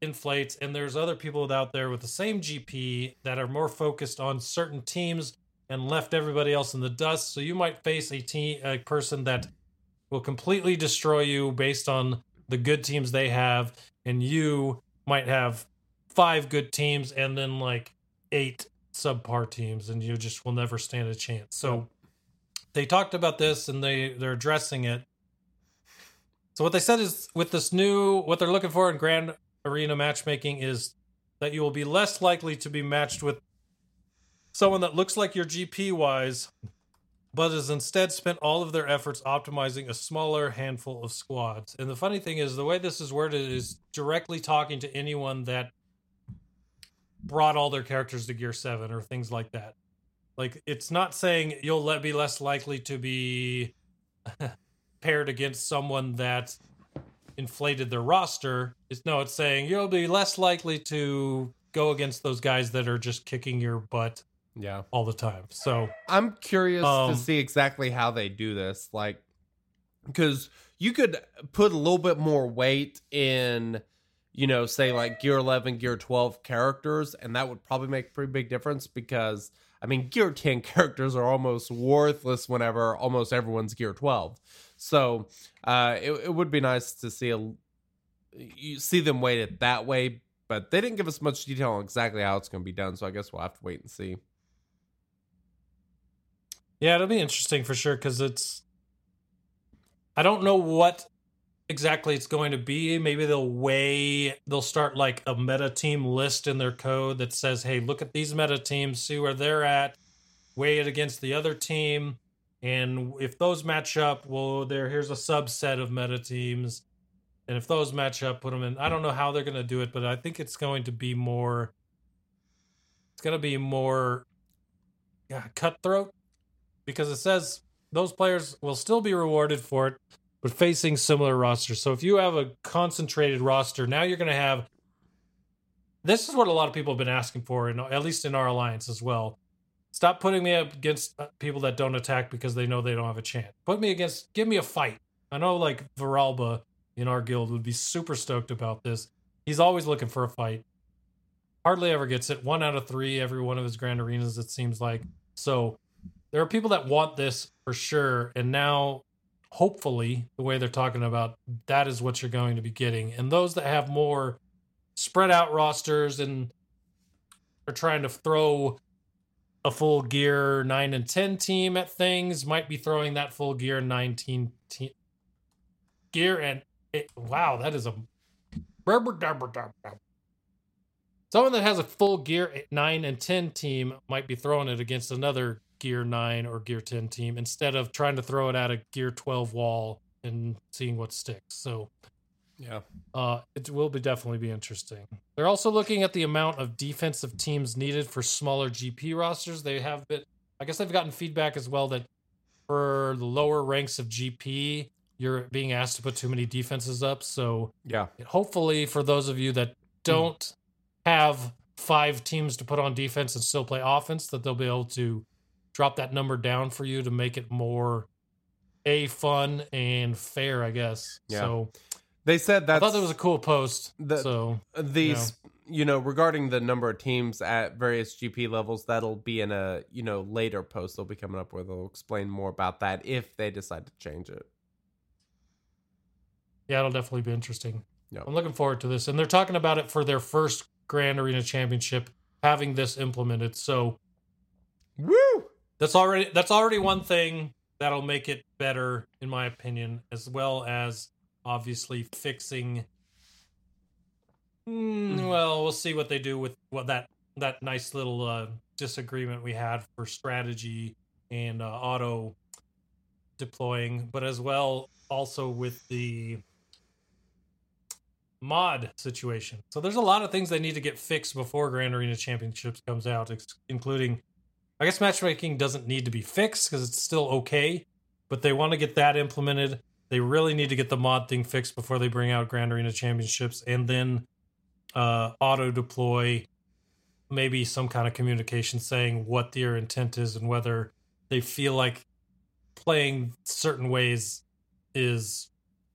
inflates, and there's other people out there with the same GP that are more focused on certain teams and left everybody else in the dust. So you might face a team, a person that will completely destroy you based on the good teams they have, and you might have five good teams and then like eight subpar teams, and you just will never stand a chance. So they talked about this and they they're addressing it. So what they said is with this new what they're looking for in Grand Arena matchmaking is that you will be less likely to be matched with someone that looks like your GP wise, but has instead spent all of their efforts optimizing a smaller handful of squads. And the funny thing is, the way this is worded is directly talking to anyone that brought all their characters to Gear 7 or things like that. Like, it's not saying you'll let, be less likely to be paired against someone that inflated their roster. It's no, it's saying you'll be less likely to go against those guys that are just kicking your butt Yeah. all the time. So, I'm curious Um, to see exactly how they do this. Like, because you could put a little bit more weight in, you know, say like Gear 11, Gear 12 characters, and that would probably make a pretty big difference because, I mean, Gear 10 characters are almost worthless whenever almost everyone's Gear 12. So, uh, it, it would be nice to see a, you see them weighted that way, but they didn't give us much detail on exactly how it's going to be done. So I guess we'll have to wait and see. Yeah, it'll be interesting for sure because it's. I don't know what exactly it's going to be. Maybe they'll weigh, they'll start like a meta team list in their code that says, hey, look at these meta teams, see where they're at, weigh it against the other team. And if those match up, well, there here's a subset of meta teams. And if those match up, put them in. I don't know how they're going to do it, but I think it's going to be more. It's going to be more yeah, cutthroat because it says those players will still be rewarded for it, but facing similar rosters. So if you have a concentrated roster, now you're going to have. This is what a lot of people have been asking for, and at least in our alliance as well. Stop putting me up against uh, people that don't attack because they know they don't have a chance. Put me against, give me a fight. I know, like Viralba in our guild would be super stoked about this. He's always looking for a fight. Hardly ever gets it. One out of three every one of his grand arenas, it seems like. So there are people that want this for sure and now hopefully the way they're talking about that is what you're going to be getting and those that have more spread out rosters and are trying to throw a full gear 9 and 10 team at things might be throwing that full gear 19 team gear and it, wow that is a someone that has a full gear 9 and 10 team might be throwing it against another gear 9 or gear 10 team instead of trying to throw it at a gear 12 wall and seeing what sticks. So Yeah. uh, it will be definitely be interesting. They're also looking at the amount of defensive teams needed for smaller GP rosters. They have been, I guess, they've gotten feedback as well that for the lower ranks of GP, you're being asked to put too many defenses up. So Yeah. hopefully, for those of you that don't have five teams to put on defense and still play offense, that they'll be able to drop that number down for you to make it more a fun and fair, I guess. Yeah. So They said that. I thought that was a cool post. The- so these you know regarding the number of teams at various gp levels that'll be in a you know later post they'll be coming up where they'll explain more about that if they decide to change it yeah, it'll definitely be interesting. Yeah. I'm looking forward to this. And they're talking about it for their first Grand Arena Championship, having this implemented. So Woo! that's already that's already one thing that'll make it better, in my opinion, as well as obviously fixing. Mm, well, we'll see what they do with what that that nice little uh, disagreement we had for strategy and uh, auto deploying, but as well also with the mod situation. So there's a lot of things that need to get fixed before Grand Arena Championships comes out, ex- including I guess matchmaking doesn't need to be fixed because it's still okay, but they want to get that implemented. They really need to get the mod thing fixed before they bring out Grand Arena Championships, and then uh, auto deploy, maybe some kind of communication saying what their intent is and whether they feel like playing certain ways is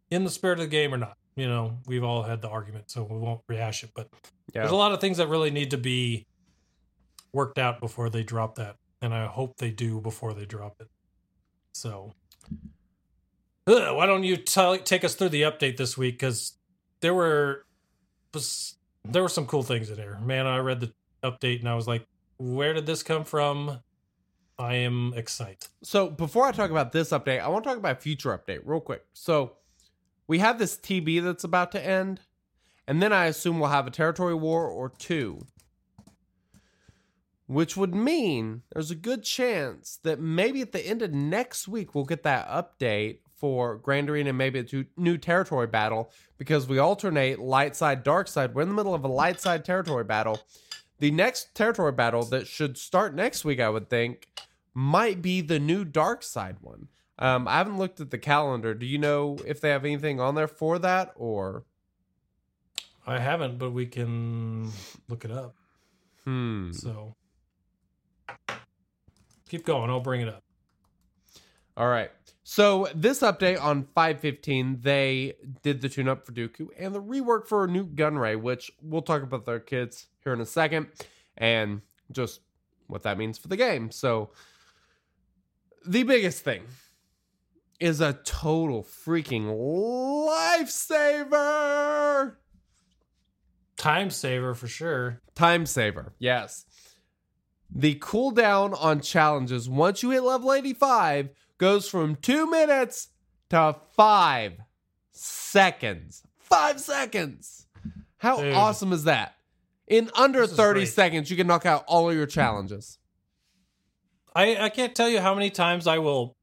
in the spirit of the game or not. You know, we've all had the argument, so we won't rehash it, but Yeah. there's a lot of things that really need to be worked out before they drop that, and I hope they do before they drop it. So, Ugh, why don't you tell, take us through the update this week? Because there were there were some cool things in here. Man, I read the update and I was like, where did this come from? I am excited. So before I talk about this update, I want to talk about a future update real quick. So we have this TB that's about to end, and then I assume we'll have a territory war or two. Which would mean there's a good chance that maybe at the end of next week we'll get that update for Grand Arena and maybe a new territory battle because we alternate light side, dark side. We're in the middle of a light side territory battle. The next territory battle that should start next week, I would think, might be the new dark side one. Um, I haven't looked at the calendar. Do you know if they have anything on there for that or? I haven't, but we can look it up. Hmm. So keep going. I'll bring it up. All right. So this update on 515, they did the tune up for Dooku and the rework for a new Gunray, which we'll talk about their kids here in a second, and just what that means for the game. So the biggest thing is a total freaking lifesaver. Time saver for sure. Time saver, yes. The cooldown on challenges once you hit level 85 goes from two minutes to five seconds. Five seconds. How Dude. awesome is that? In under 30 great. seconds, you can knock out all of your challenges. I I can't tell you how many times I will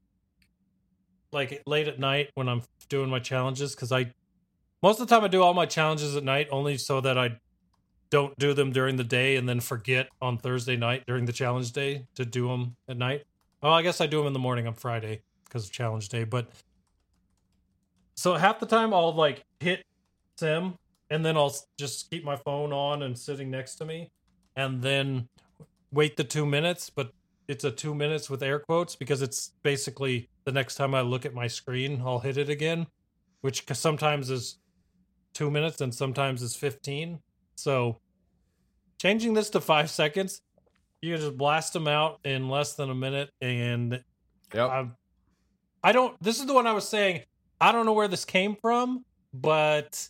like late at night when I'm doing my challenges because I most of the time I do all my challenges at night only so that I don't do them during the day and then forget on Thursday night during the challenge day to do them at night. Oh, I guess I do them in the morning on Friday because of challenge day. But so half the time I'll like hit sim and then I'll just keep my phone on and sitting next to me and then wait the two minutes. But it's a two minutes with air quotes because it's basically the next time I look at my screen, I'll hit it again, which sometimes is two minutes and sometimes is 15. So changing this to five seconds, you can just blast them out in less than a minute. And Yep. I, I don't, this is the one I was saying, I don't know where this came from, but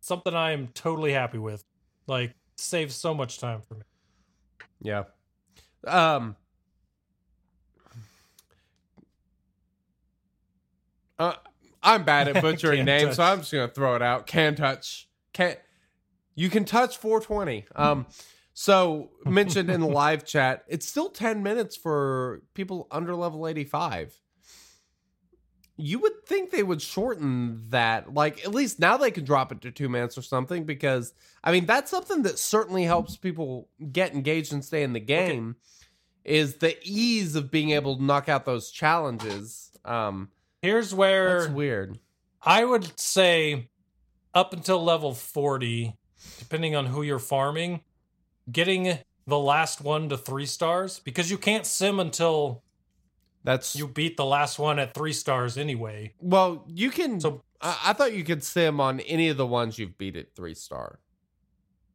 something I am totally happy with. Like, saves so much time for me. Yeah. Um uh, I'm bad at butchering names, so. I'm just gonna throw it out. Can touch. Can you can touch 420. Um so mentioned in the live chat, it's still 10 minutes for people under level 85. You would think they would shorten that. Like at least now they can drop it to 2 minutes or something because I mean that's something that certainly helps people get engaged and stay in the game is the ease of being able to knock out those challenges. Um Here's where that's weird. I would say up until level 40, depending on who you're farming, getting the last one to three stars because you can't sim until That's you beat the last one at three stars anyway. well, you can So- I, I thought you could sim on any of the ones you've beat at 3 star.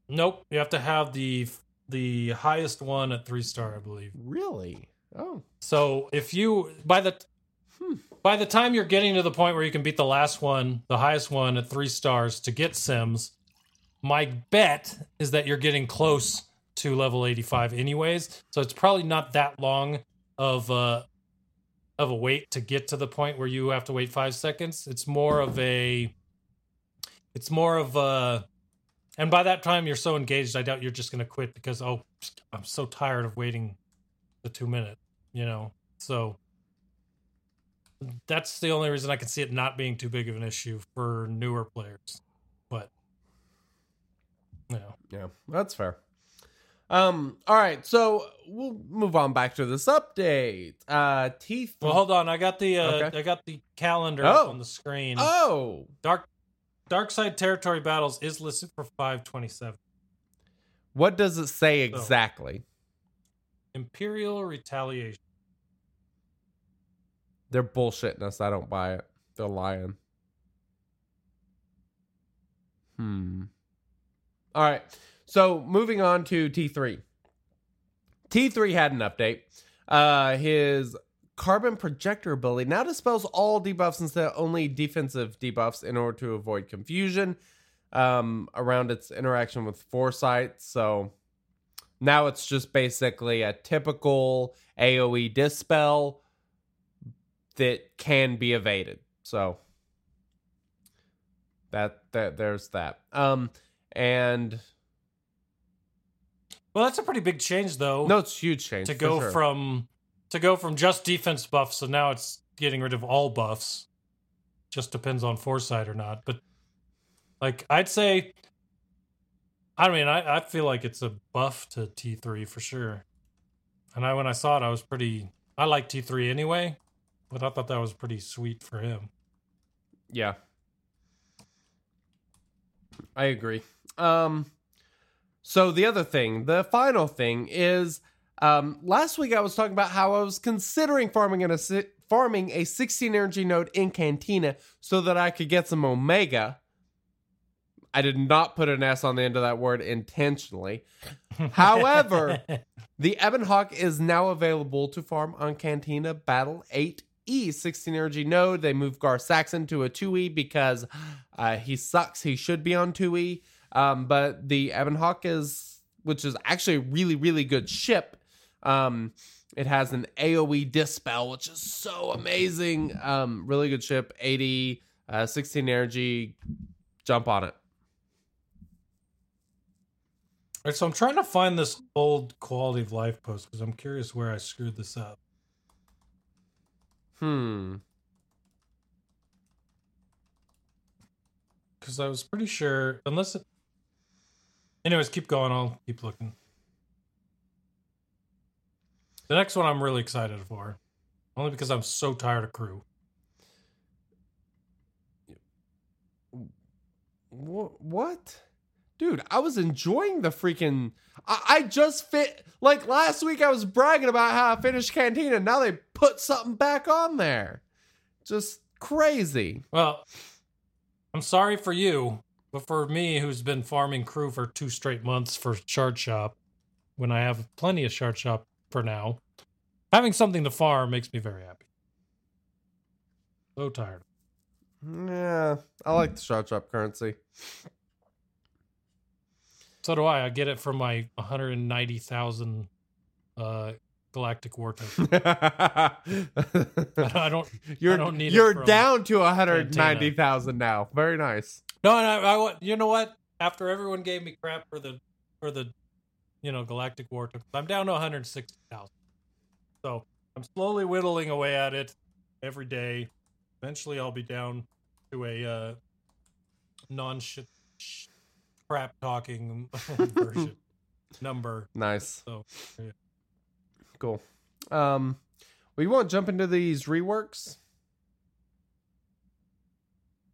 Nope, you have to have the the highest one at three star, I believe. Really? Oh. So if you by the Hmm. by the time you're getting to the point where you can beat the last one, the highest one at three stars to get Sims, my bet is that you're getting close to level 85 anyways. So it's probably not that long of a of a wait to get to the point where you have to wait 5 seconds. It's more of a it's more of a and by that time you're so engaged I doubt you're just going to quit because oh I'm so tired of waiting the 2 minutes, you know. So that's the only reason I can see it not being too big of an issue for newer players. Know, Yeah, that's fair. Um, all right, so we'll move on back to this update. Uh teeth well, hold on. I got the uh, Okay. I got the calendar Oh. on the screen. Oh, Dark Dark Side Territory Battles is listed for five twenty seven. what does it say So- exactly? Imperial Retaliation. They're bullshitting us. I don't buy it. They're lying. Hmm. All right. So moving on to T3. T3 had an update. Uh his carbon projector ability now dispels all debuffs instead of only defensive debuffs in order to avoid confusion um around its interaction with foresight. So now it's just basically a typical AoE dispel that can be evaded. So that that there's that. Um and Well, that's a pretty big change, though. no, it's a huge change to go sure. from to go from just defense buffs, so now it's getting rid of all buffs. Just depends on foresight or not. But like I'd say I mean I, I feel like it's a buff to T three for sure. And I when I saw it I was pretty I like T three anyway, but I thought that was pretty sweet for him. Yeah. I agree. Um so the other thing, the final thing is um last week I was talking about how I was considering farming in a farming a 16 energy node in Cantina so that I could get some omega. I did not put an S on the end of that word intentionally. However, the Ebon Hawk is now available to farm on Cantina Battle 8E 16 energy node. They move Gar Saxon to a 2E because uh, he sucks. He should be on 2E. Um, but the Ebon Hawk is, which is actually a really, really good ship. Um, it has an AoE dispel, which is so amazing. Um, really good ship, 80, uh, 16 energy. Jump on it. All right, so I'm trying to find this old quality of life post because I'm curious where I screwed this up. Hmm. Because I was pretty sure, unless it. Anyways, keep going. I'll keep looking. The next one I'm really excited for, only because I'm so tired of crew. What? What? Dude, I was enjoying the freaking. I, I just fit. Like last week, I was bragging about how I finished Cantina. Now they put something back on there. Just crazy. Well, I'm sorry for you, but for me, who's been farming crew for two straight months for Shard Shop, when I have plenty of Shard Shop for now, having something to farm makes me very happy. So tired. Yeah, I like the shard shop currency. So do I. I get it from my 190,000 uh, Galactic War token. I don't. You're don't need you're down to 190,000 now. Very nice. No, and I, I want. You know what? After everyone gave me crap for the for the, you know, Galactic War tokens, I'm down to 160,000. So I'm slowly whittling away at it every day. Eventually, I'll be down to a uh, non shit crap talking version number. Nice. So yeah. Cool. Um, we won't jump into these reworks.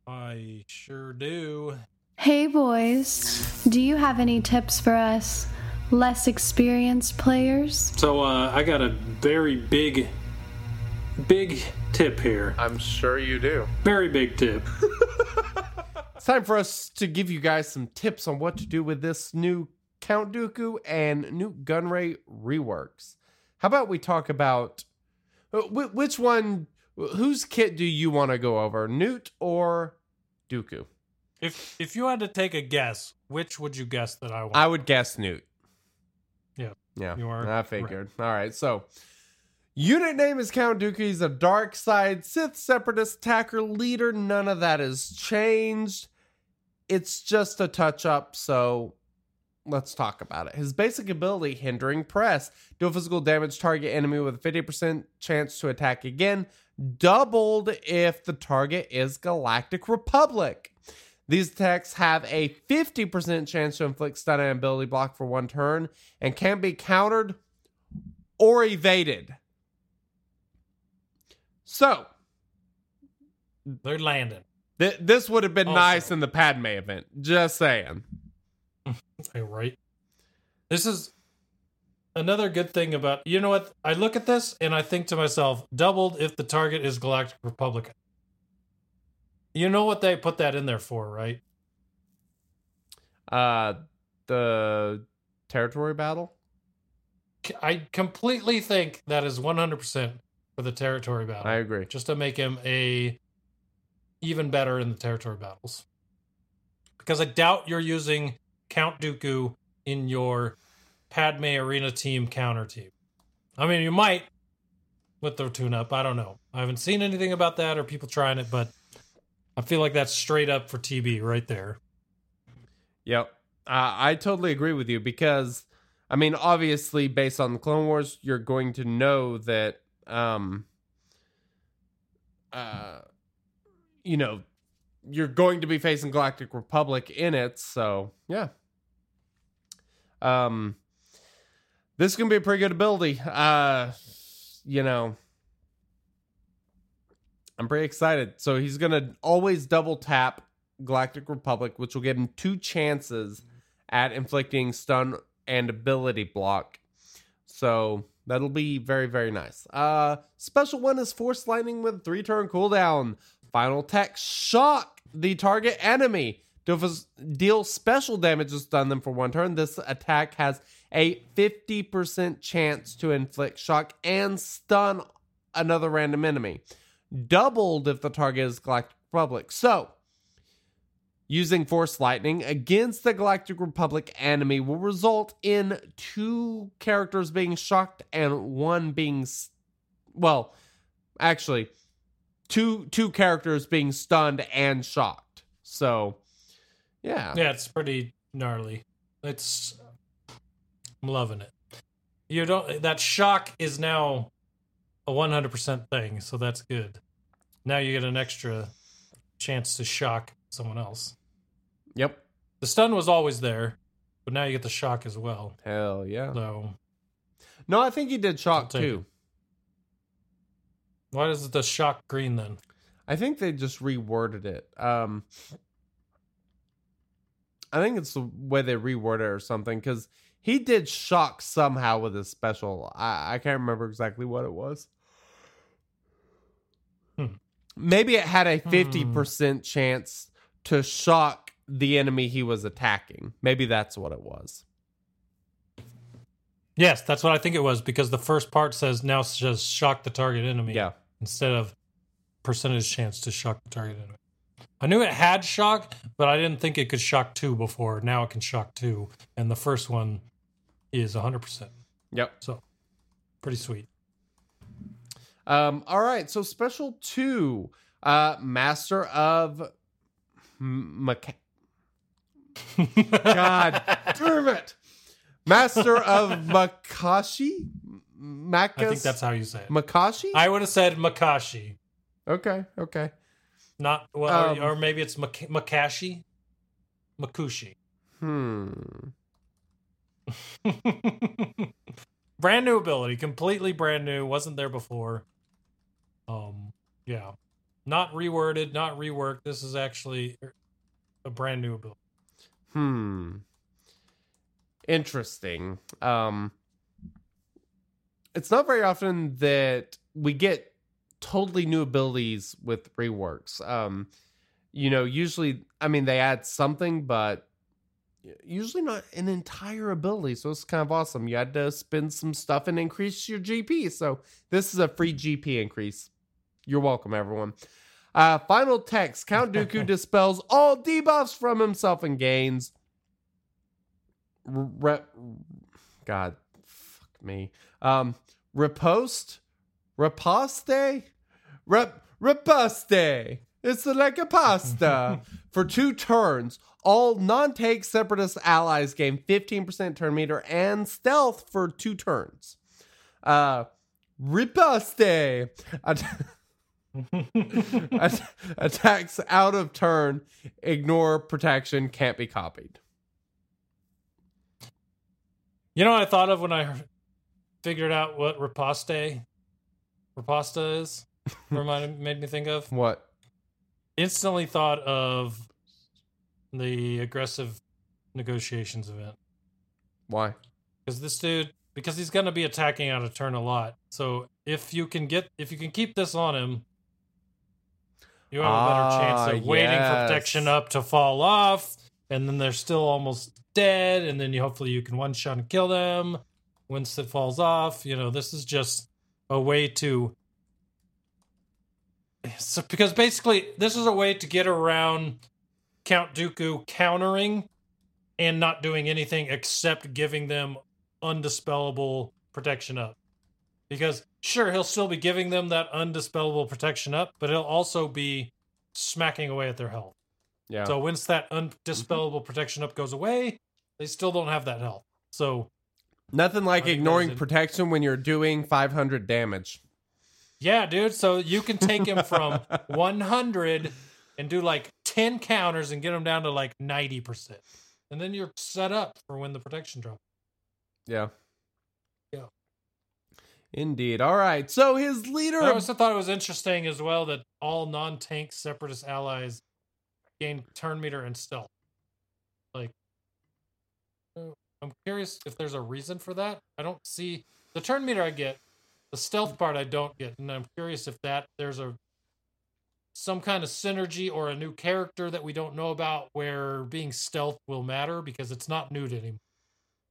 I sure do. Hey boys, do you have any tips for us less experienced players? So uh, I got a very big, big tip here. I'm sure you do. Very big tip. It's time for us to give you guys some tips on what to do with this new Count Dooku and new Gunray reworks. How about we talk about uh, which one, whose kit do you want to go over, Nute or Dooku? If if you had to take a guess, which would you guess that I want? I would guess Nute. Yeah, Yeah. You are I figured. All right, so unit name is Count Dooku. He's a dark side Sith separatist attacker leader. None of that has changed. It's just a touch up. So let's talk about it. His basic ability, hindering press, deal physical damage target enemy with a fifty percent chance to attack again, doubled if the target is Galactic Republic. These attacks have a 50% chance to inflict stun and ability block for one turn and can be countered or evaded. So, They're landing. Th- this would have been Also- nice in the Padme event. Just saying. Okay, right. This is another good thing about you know what? I look at this and I think to myself, doubled if the target is Galactic Republic. You know what they put that in there for, right? Uh, the territory battle? I completely think that is 100% for the territory battle. I agree. just to make him a even better in the territory battles. Because I doubt you're using Count Dooku in your Padme Arena team counter team. I mean, you might with the tune up. I don't know. I haven't seen anything about that or people trying it, but I feel like that's straight up for TB right there. Yep. Uh, I totally agree with you because, I mean, obviously, based on the Clone Wars, you're going to know that, um, uh, you know, you're going to be facing Galactic Republic in it. So, yeah. Um, this is to be a pretty good ability. Uh, you know, I'm pretty excited. So he's to always double tap Galactic Republic, which will give him two chances at inflicting stun and ability block. So that'll be very, very nice. Uh special one is Force Lightning with three turn cooldown. Final tech shock the target enemy. Deal, deal special damage to stun them for one turn. This attack has a 50% chance to inflict shock and stun another random enemy. Doubled if the target is Galactic Republic. So, using Force Lightning against the Galactic Republic enemy will result in two characters being shocked and one being s- well, actually, two two characters being stunned and shocked. So, yeah. Yeah, it's pretty gnarly. It's I'm loving it. You don't that shock is now a 100% thing, so that's good. Now you get an extra chance to shock someone else. Yep. The stun was always there, but now you get the shock as well. Hell yeah. So, No, I think he did shock too. Why is it the shock green then? I think they just reworded it. Um I think it's the way they reworded it or something because he did shock somehow with his special. I, I can't remember exactly what it was. Hmm. Maybe it had a 50% chance to shock the enemy he was attacking. Maybe that's what it was. Yes, that's what I think it was because the first part says now says shock the target enemy. Yeah. Instead of percentage chance to shock the target enemy. I knew it had shock, but I didn't think it could shock two before. Now it can shock two, and the first one is 100%. Yep. So pretty sweet. Um, all right, so special two, uh, Master of M- Maca- God damn it, Master of Makashi, Makas. I think that's how you say it. Makashi. I would have said Makashi, okay, okay. not well, Um, or, or maybe it's Mak- Makashi, Makushi. Hmm. brand new ability, completely brand new, wasn't there before. Um, yeah, not reworded, not reworked. This is actually a brand new ability. Hmm. Interesting. Um it's not very often that we get totally new abilities with reworks. Um you know, usually I mean they add something but usually not an entire ability. So it's kind of awesome. You had to spend some stuff and increase your GP. So this is a free GP increase. You're welcome everyone. Uh, final text Count Dooku dispels all debuffs from himself and gains. Re- God, fuck me. Um, riposte, riposte, rep, riposte. It's like a pasta for two turns. All non-take separatist allies gain 15% turn meter and stealth for two turns. Uh, riposte. At- At- attacks out of turn, ignore protection, can't be copied. You know what I thought of when I figured out what riposte riposta is? Reminded made me think of What? instantly thought of the aggressive negotiations event Why? because this dude because he's going to be attacking out of turn a lot. So if you can get if you can keep this on him, you have a better Ah, chance of waiting for yes. protection up to fall off, and then they're still almost dead, and then you hopefully you can one shot and kill them once it falls off. You know, this is just a way to. So, because basically, this is a way to get around Count Dooku countering and not doing anything except giving them undispellable protection up. Because sure, he'll still be giving them that undispellable protection up, but he'll also be smacking away at their health. Yeah. So once that undispellable protection up goes away, they still don't have that health. So Nothing like ignoring it. protection when you're doing 500 damage. yeah, dude. So you can take him from 100 and do like 10 counters and get him down to like 90%. And then you're set up for when the protection drops. Yeah. Yeah. Indeed. All right. So his leader. I also thought it was interesting as well that all non-tank separatist allies gain turn meter and stealth. Like, uh, I'm curious if there's a reason for that. I don't see the turn meter. I get the stealth part. I don't get, and I'm curious if that there's a some kind of synergy or a new character that we don't know about where being stealth will matter because it's not nude anymore.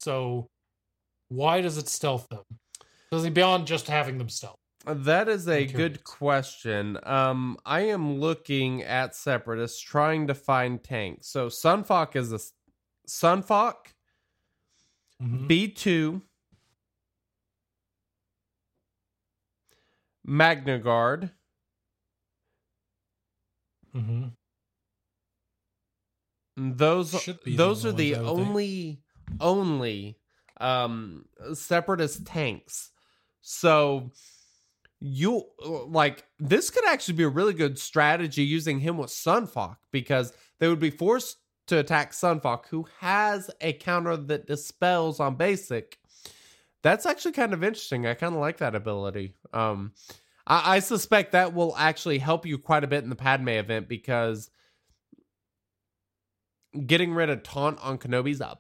So, why does it stealth them? Does it beyond just having them stealth? That is a good question. Um, I am looking at separatists trying to find tanks. So Sun Fac is a Sun Fac Mhm. B two MagnaGuard Mm-hmm. Those be the those are the would think. only only um separatist tanks. So you like this could actually be a really good strategy using him with Sun Fac because they would be forced to attack Sun Fac, who has a counter that dispels on basic. That's actually kind of interesting. I kind of like that ability. Um, I, I suspect that will actually help you quite a bit in the Padme event because getting rid of taunt on Kenobi's a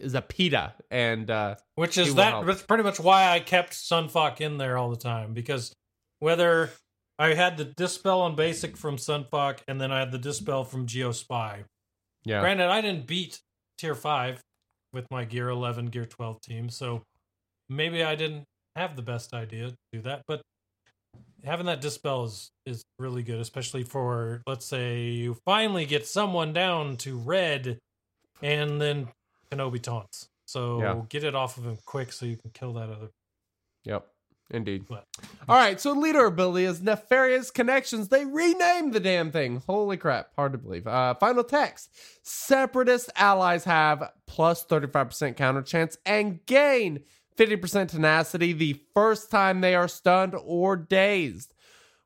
is a pita, and uh, Which is that that's pretty much why I kept Sun Fac in there all the time because whether I had the dispel on basic from Sun Fac and then I had the dispel from Geospy. yeah, Granted, I didn't beat tier five with my Gear 11, Gear 12 team, so maybe I didn't have the best idea to do that. But having that dispel is is really good, especially for let's say you finally get someone down to red, and then Kenobi taunts. So Yeah. get it off of him quick so you can kill that other. Yep. Indeed. But All right, so leader ability is nefarious connections. They renamed the damn thing. Holy crap, hard to believe. Uh, final text: Separatist allies have plus plus thirty five percent counter chance and gain fifty percent tenacity the first time they are stunned or dazed.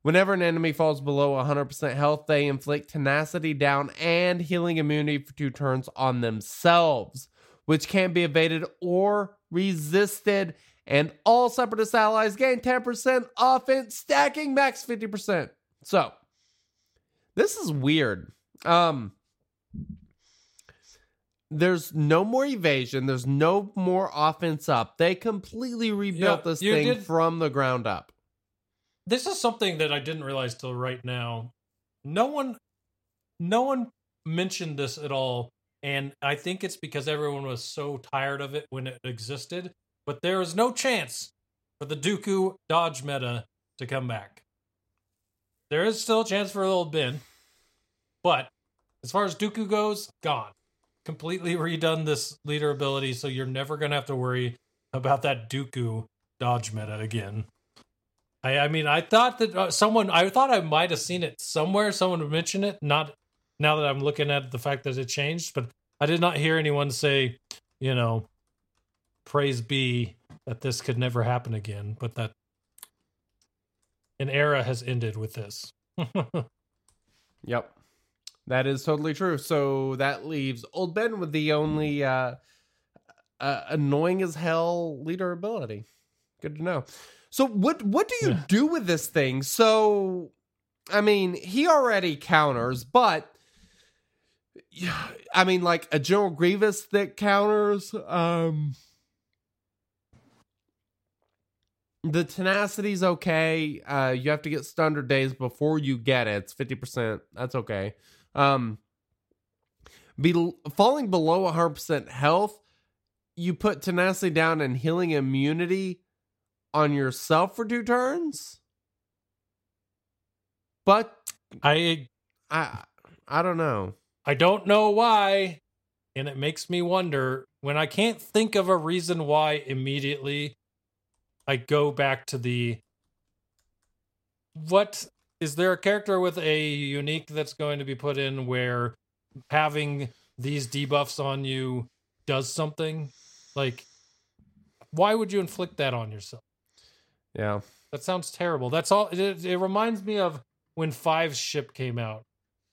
Whenever an enemy falls below 100% health, they inflict tenacity down and healing immunity for two turns on themselves, which can't be evaded or resisted. And all separatist allies gain 10% offense, stacking max 50%. So, this is weird. Um, there's no more evasion. There's no more offense up. They completely rebuilt Yeah, this thing did- from the ground up. this is something that I didn't realize till right now. No one, no one mentioned this at all, and I think it's because everyone was so tired of it when it existed. But there is no chance for the Dooku dodge meta to come back. There is still a chance for old Ben, but as far as Dooku goes, gone. Completely redone this leader ability, so you're never gonna have to worry about that Dooku dodge meta again. I, I mean, I thought that uh, someone, I thought I might have seen it somewhere. Someone would mention it. Not now that I'm looking at the fact that it changed, but I did not hear anyone say, you know, praise be that this could never happen again, but that an era has ended with this. Yep. That is totally true. So that leaves Old Ben with the only uh, uh annoying as hell leader ability. Good to know. So what what do you Yeah. do with this thing? So I mean, he already counters, but yeah, I mean like a General Grievous that counters um the tenacity's okay. Uh, you have to get stunned or days before you get it. It's fifty percent. That's okay. Um, be falling below hundred percent health. You put tenacity down and healing immunity on yourself for two turns. But I I I don't know. I don't know why, and it makes me wonder when I can't think of a reason why immediately I go back to the what is there a character with a unique that's going to be put in where having these debuffs on you does something? Like why would you inflict that on yourself? Yeah. That sounds terrible. That's all. It, it reminds me of when Five's ship came out,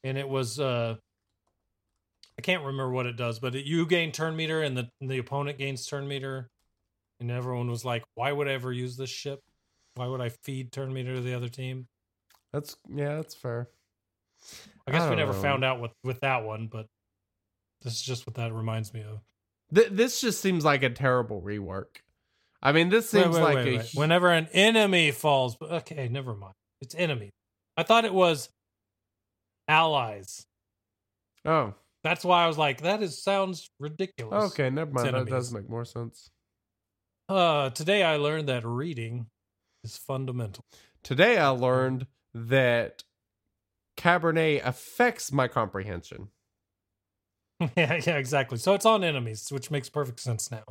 and it was uh, I can't remember what it does, but it, you gain turn meter, and the and the opponent gains turn meter, and everyone was like, "Why would I ever use this ship? Why would I feed turn meter to the other team?" That's yeah, that's fair. I guess I we never know. found out with with that one, but this is just what that reminds me of. Th- this just seems like a terrible rework. I mean, this seems wait, like wait, a wait. whenever an enemy falls. but Okay, never mind. It's enemy. I thought it was allies. oh That's why I was like, that is sounds ridiculous. okay, never mind. That does make more sense. Uh, today I learned that reading is fundamental. Today I learned that Cabernet affects my comprehension. yeah, yeah, exactly. So it's on enemies, which makes perfect sense now.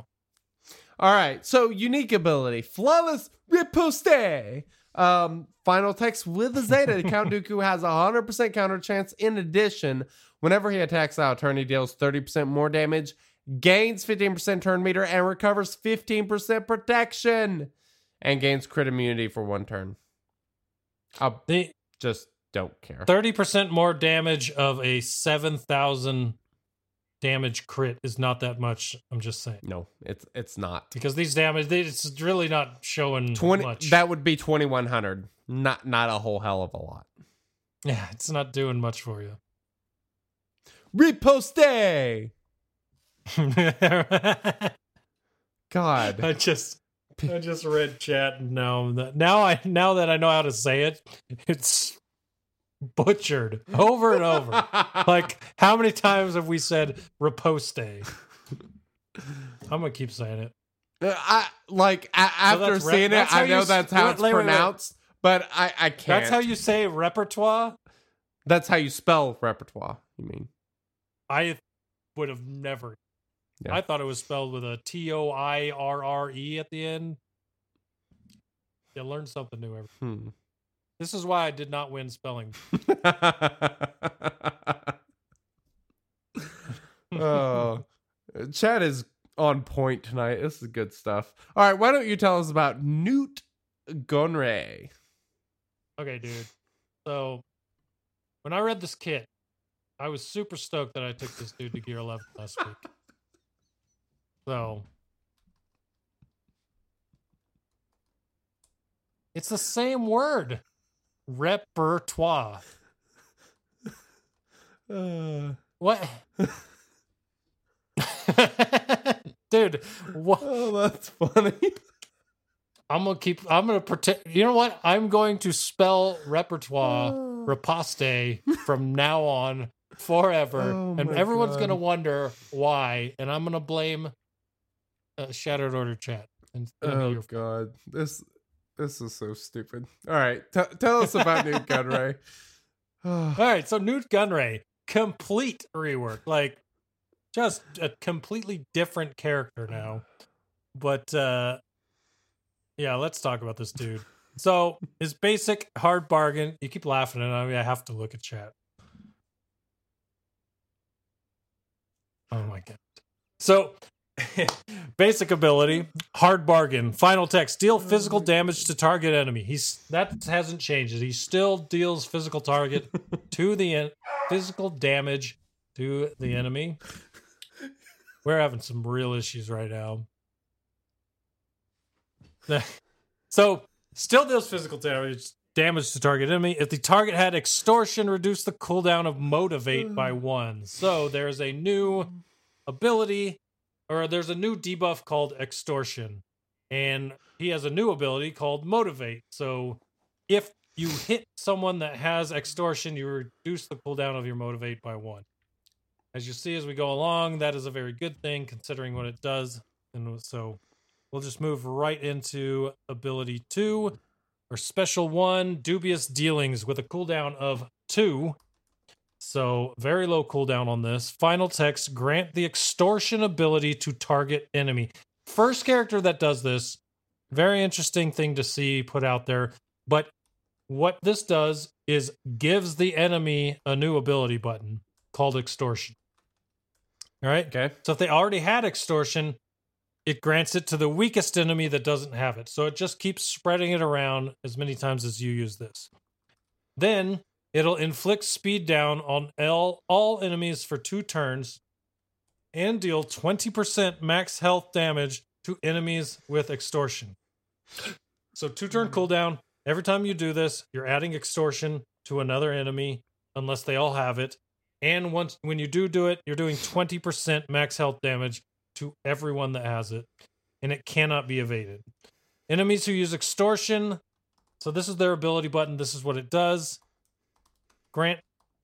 All right, so unique ability, flawless riposte. Um, final text with a Zeta. Count Dooku has a hundred percent counter chance. In addition, whenever he attacks turn, he deals thirty percent more damage, gains fifteen percent turn meter, and recovers fifteen percent protection, and gains crit immunity for one turn. I The just don't care. thirty percent more damage of a seven thousand damage crit is not that much. I'm just saying No, it's it's not. because these damage, they- it's really not showing Twenty. much. That would be twenty one hundred. Not not a whole hell of a lot. yeah, it's not doing much for you. Riposte. I God. just I just read chat and now that now I now that I know how to say it, it's butchered over and over. like how many times have we said riposte? I'm gonna keep saying it. Uh, I like a- after re- seeing that's it, I know s- that's how wait, it's wait, wait, wait. pronounced, but I I can't. That's how you say repertoire. That's how you spell repertoire. You mean? I would have never. Yeah. I thought it was spelled with a T O I R R E at the end. You learn something new every. Hmm. This is why I did not win spelling. oh, Chad is on point tonight. This is good stuff. All right, why don't you tell us about Nute Gunray? Okay, dude. So when I read this kit, I was super stoked that I took this dude to Gear 11 last week. So it's the same word, repertoire. Uh, What? dude, what? oh, that's funny. I'm gonna keep. I'm gonna pretend. You know what? I'm going to spell repertoire riposte from now on forever, Oh and everyone's God. gonna wonder why. And I'm gonna blame uh, Shattered Order chat. And Oh your God, this this is so stupid. All right, t- tell us about Nute Gunray. All right, so Nute Gunray, complete rework, like just a completely different character now. but uh yeah, let's talk about this dude. So his basic hard bargain. You keep laughing at mean, I have to look at chat. Oh my god. So basic ability, hard bargain. Final text: deal physical damage to target enemy. He's that hasn't changed. He still deals physical target to the en- physical damage to the enemy. We're having some real issues right now. so still deals physical damage damage to target enemy. If the target had extortion, reduce the cooldown of motivate by mm. one. So there's a new ability, or there's a new debuff called extortion, and he has a new ability called motivate. So if you hit someone that has extortion, you reduce the cooldown of your motivate by one. As you see as we go along, that is a very good thing considering what it does. And so we'll just move right into ability two or special one, dubious dealings with a cooldown of two. So very low cooldown on this. Final text grant the extortion ability to target enemy. First character that does this. Very interesting thing to see put out there. But what this does is gives the enemy a new ability button called extortion. All right. Okay. So if they already had extortion, it grants it to the weakest enemy that doesn't have it. So it just keeps spreading it around as many times as you use this. Then it'll inflict speed down on all, all enemies for two turns and deal 20% max health damage to enemies with extortion. So two turn mm-hmm. cooldown. Every time you do this, you're adding extortion to another enemy unless they all have it. And once when you do do it, you're doing 20% max health damage to everyone that has it, and it cannot be evaded. Enemies who use extortion. So this is their ability button. This is what it does. Grant.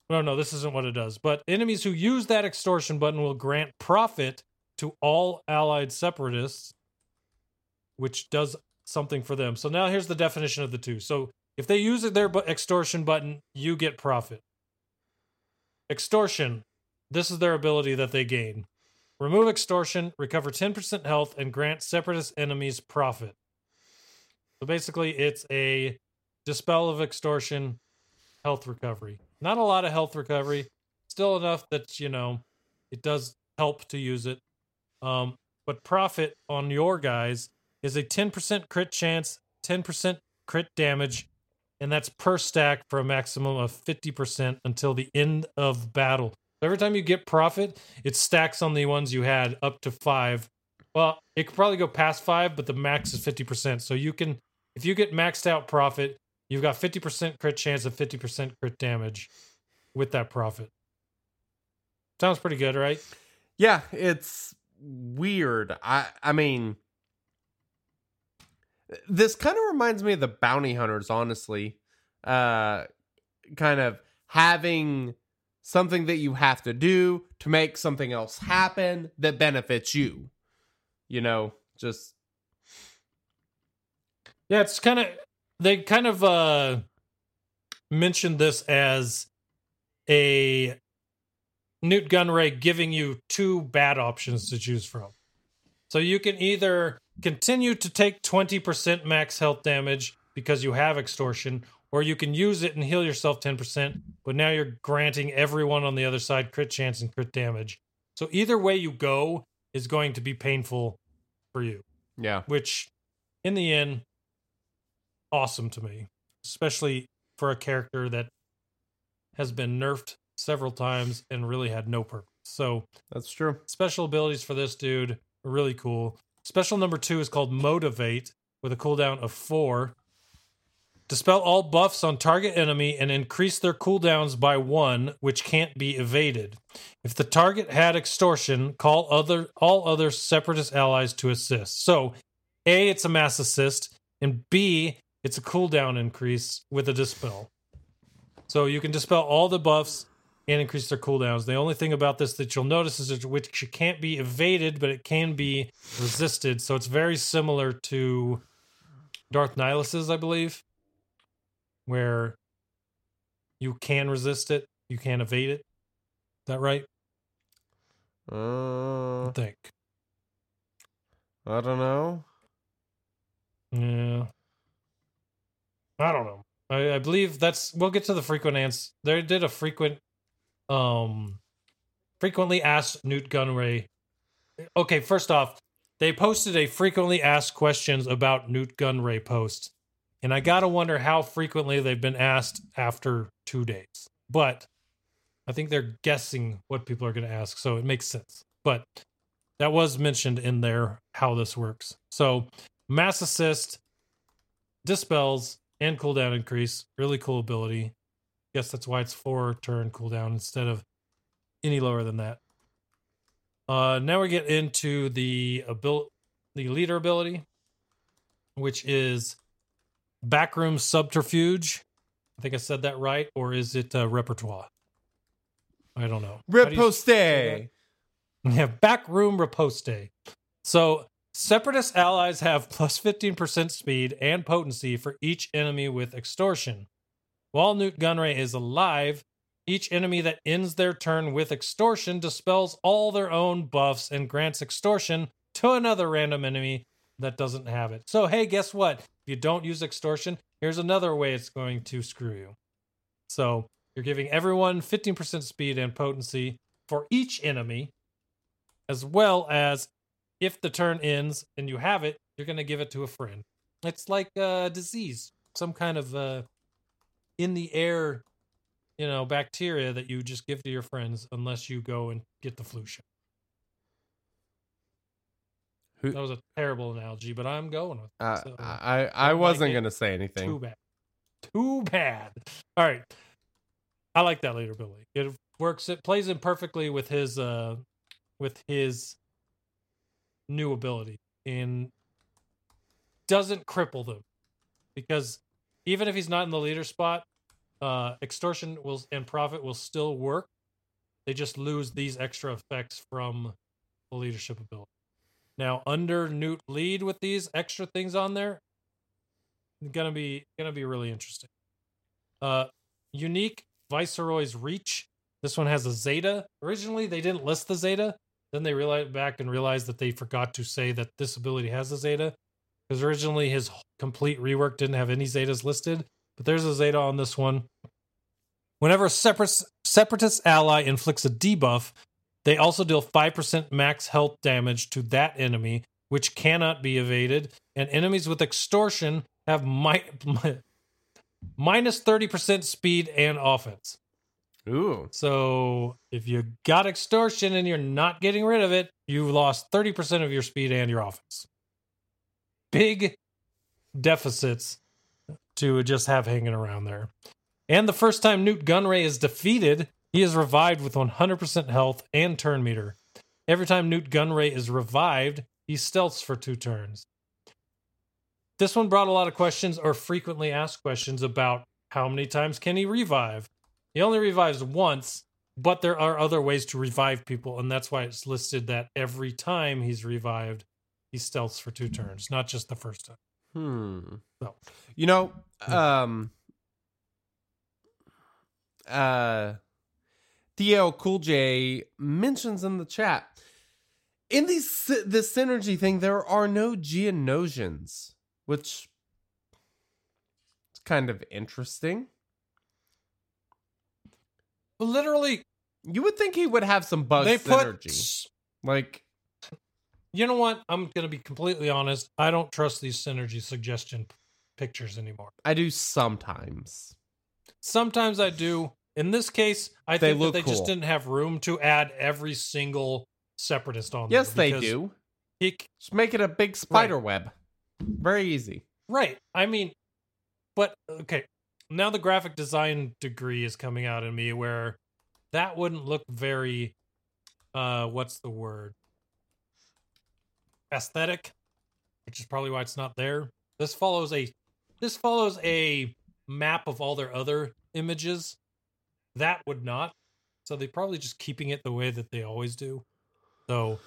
No, no, this isn't what it does. But enemies who use that extortion button will grant profit to all allied separatists, which does something for them. So now here's the definition of the two. So if they use their extortion button, you get profit. Extortion. This is their ability that they gain. Remove extortion, recover 10% health, and grant separatist enemies profit. So basically, it's a dispel of extortion, health recovery. Not a lot of health recovery, still enough that, you know, it does help to use it. Um, but profit on your guys is a 10% crit chance, 10% crit damage, and that's per stack for a maximum of 50% until the end of battle. So every time you get profit, it stacks on the ones you had up to five. Well, it could probably go past five, but the max is 50%. So you can, if you get maxed out profit, you've got 50% crit chance of 50% crit damage with that profit. Sounds pretty good, right? Yeah, it's weird. I I mean this kind of reminds me of the bounty hunters, honestly. Uh kind of having something that you have to do to make something else happen that benefits you. You know, just Yeah, it's kind of they kind of uh mentioned this as a Nute Gunray giving you two bad options to choose from. So you can either continue to take 20% max health damage because you have extortion, or you can use it and heal yourself 10%, but now you're granting everyone on the other side crit chance and crit damage. So either way you go is going to be painful for you yeah. which in the end awesome to me especially for a character that has been nerfed several times and really had no purpose. So That's true. special abilities for this dude are really cool. Special number two is called motivate with a cooldown of four. Dispel all buffs on target enemy and increase their cooldowns by one which can't be evaded. If the target had extortion call other all other separatist allies to assist. So a it's a mass assist and b it's a cooldown increase with a dispel so you can dispel all the buffs and increase their cooldowns. The only thing about this that you'll notice is that which can't be evaded, but it can be resisted. So it's very similar to Darth Nihilus's, I believe, where you can resist it, you can evade it. Is that right? Uh, I think. I don't know. Yeah. I don't know. I, I believe that's we'll get to the frequent answer. They did a frequent um frequently asked Nute Gunray. Okay, first off, they posted a frequently asked questions about Nute Gunray post. And I gotta wonder how frequently they've been asked after two days. But I think they're guessing what people are gonna ask, so it makes sense. But that was mentioned in there how this works. So mass assist, dispels, and cooldown increase. Really cool ability. Guess that's why it's four turn cooldown instead of any lower than that. Uh, now we get into the abil- the leader ability, which is backroom subterfuge. I think I said that right, or is it uh, repertoire? I don't know. How do Riposte. yeah, backroom riposte. So separatist allies have plus 15% speed and potency for each enemy with extortion. While Nute Gunray is alive, each enemy that ends their turn with extortion dispels all their own buffs and grants extortion to another random enemy that doesn't have it. So, hey, guess what? If you don't use extortion, here's another way it's going to screw you. So, you're giving everyone 15% speed and potency for each enemy, as well as if the turn ends and you have it, you're going to give it to a friend. It's like a disease, some kind of uh, in the air, you know, bacteria that you just give to your friends unless you go and get the flu shot. Who- That was a terrible analogy, but I'm going with it. Uh, so I I don't wasn't like gonna say anything. too bad. Too bad. All right. I like that later, Billy. It works it plays in perfectly with his uh with his new ability and doesn't cripple them. Because even if he's not in the leader spot, uh extortion will and profit will still work. They just lose these extra effects from the leadership ability. Now, under Nute lead with these extra things on there, gonna be gonna be really interesting. Uh, unique Viceroy's Reach. This one has a Zeta. Originally, they didn't list the Zeta. Then they realized back and realized that they forgot to say that this ability has a Zeta. Because originally his complete rework didn't have any Zetas listed, but there's a Zeta on this one. Whenever a separatist, separatist ally inflicts a debuff, they also deal 5% max health damage to that enemy, which cannot be evaded. And enemies with extortion have mi- minus 30% speed and offense. Ooh. So if you got extortion and you're not getting rid of it, you've lost 30% of your speed and your offense. Big deficits to just have hanging around there. And the first time Nute Gunray is defeated, he is revived with 100% health and turn meter. Every time Nute Gunray is revived, he stealths for two turns. This one brought a lot of questions or frequently asked questions about how many times can he revive? He only revives once, but there are other ways to revive people, and that's why it's listed that every time he's revived, he stealths for two turns, not just the first time. Hmm. So. You know, um uh Theo Cool J mentions in the chat in these this synergy thing there are no Geonosians, which is kind of interesting. But literally, You would think he would have some bug they put. Like You know what? I'm going to be completely honest. I don't trust these synergy suggestion pictures anymore. I do sometimes. Sometimes I do. In this case, I They think they just didn't have room to add every single separatist on Yes, they do. He, Just make it a big spider web. Very easy. Right. I mean, but okay. Now the graphic design degree is coming out in me where that wouldn't look very uh what's the word? Aesthetic, which is probably why it's not there. This follows a this follows a map of all their other images. That would not. So they're probably just keeping it the way that they always do. So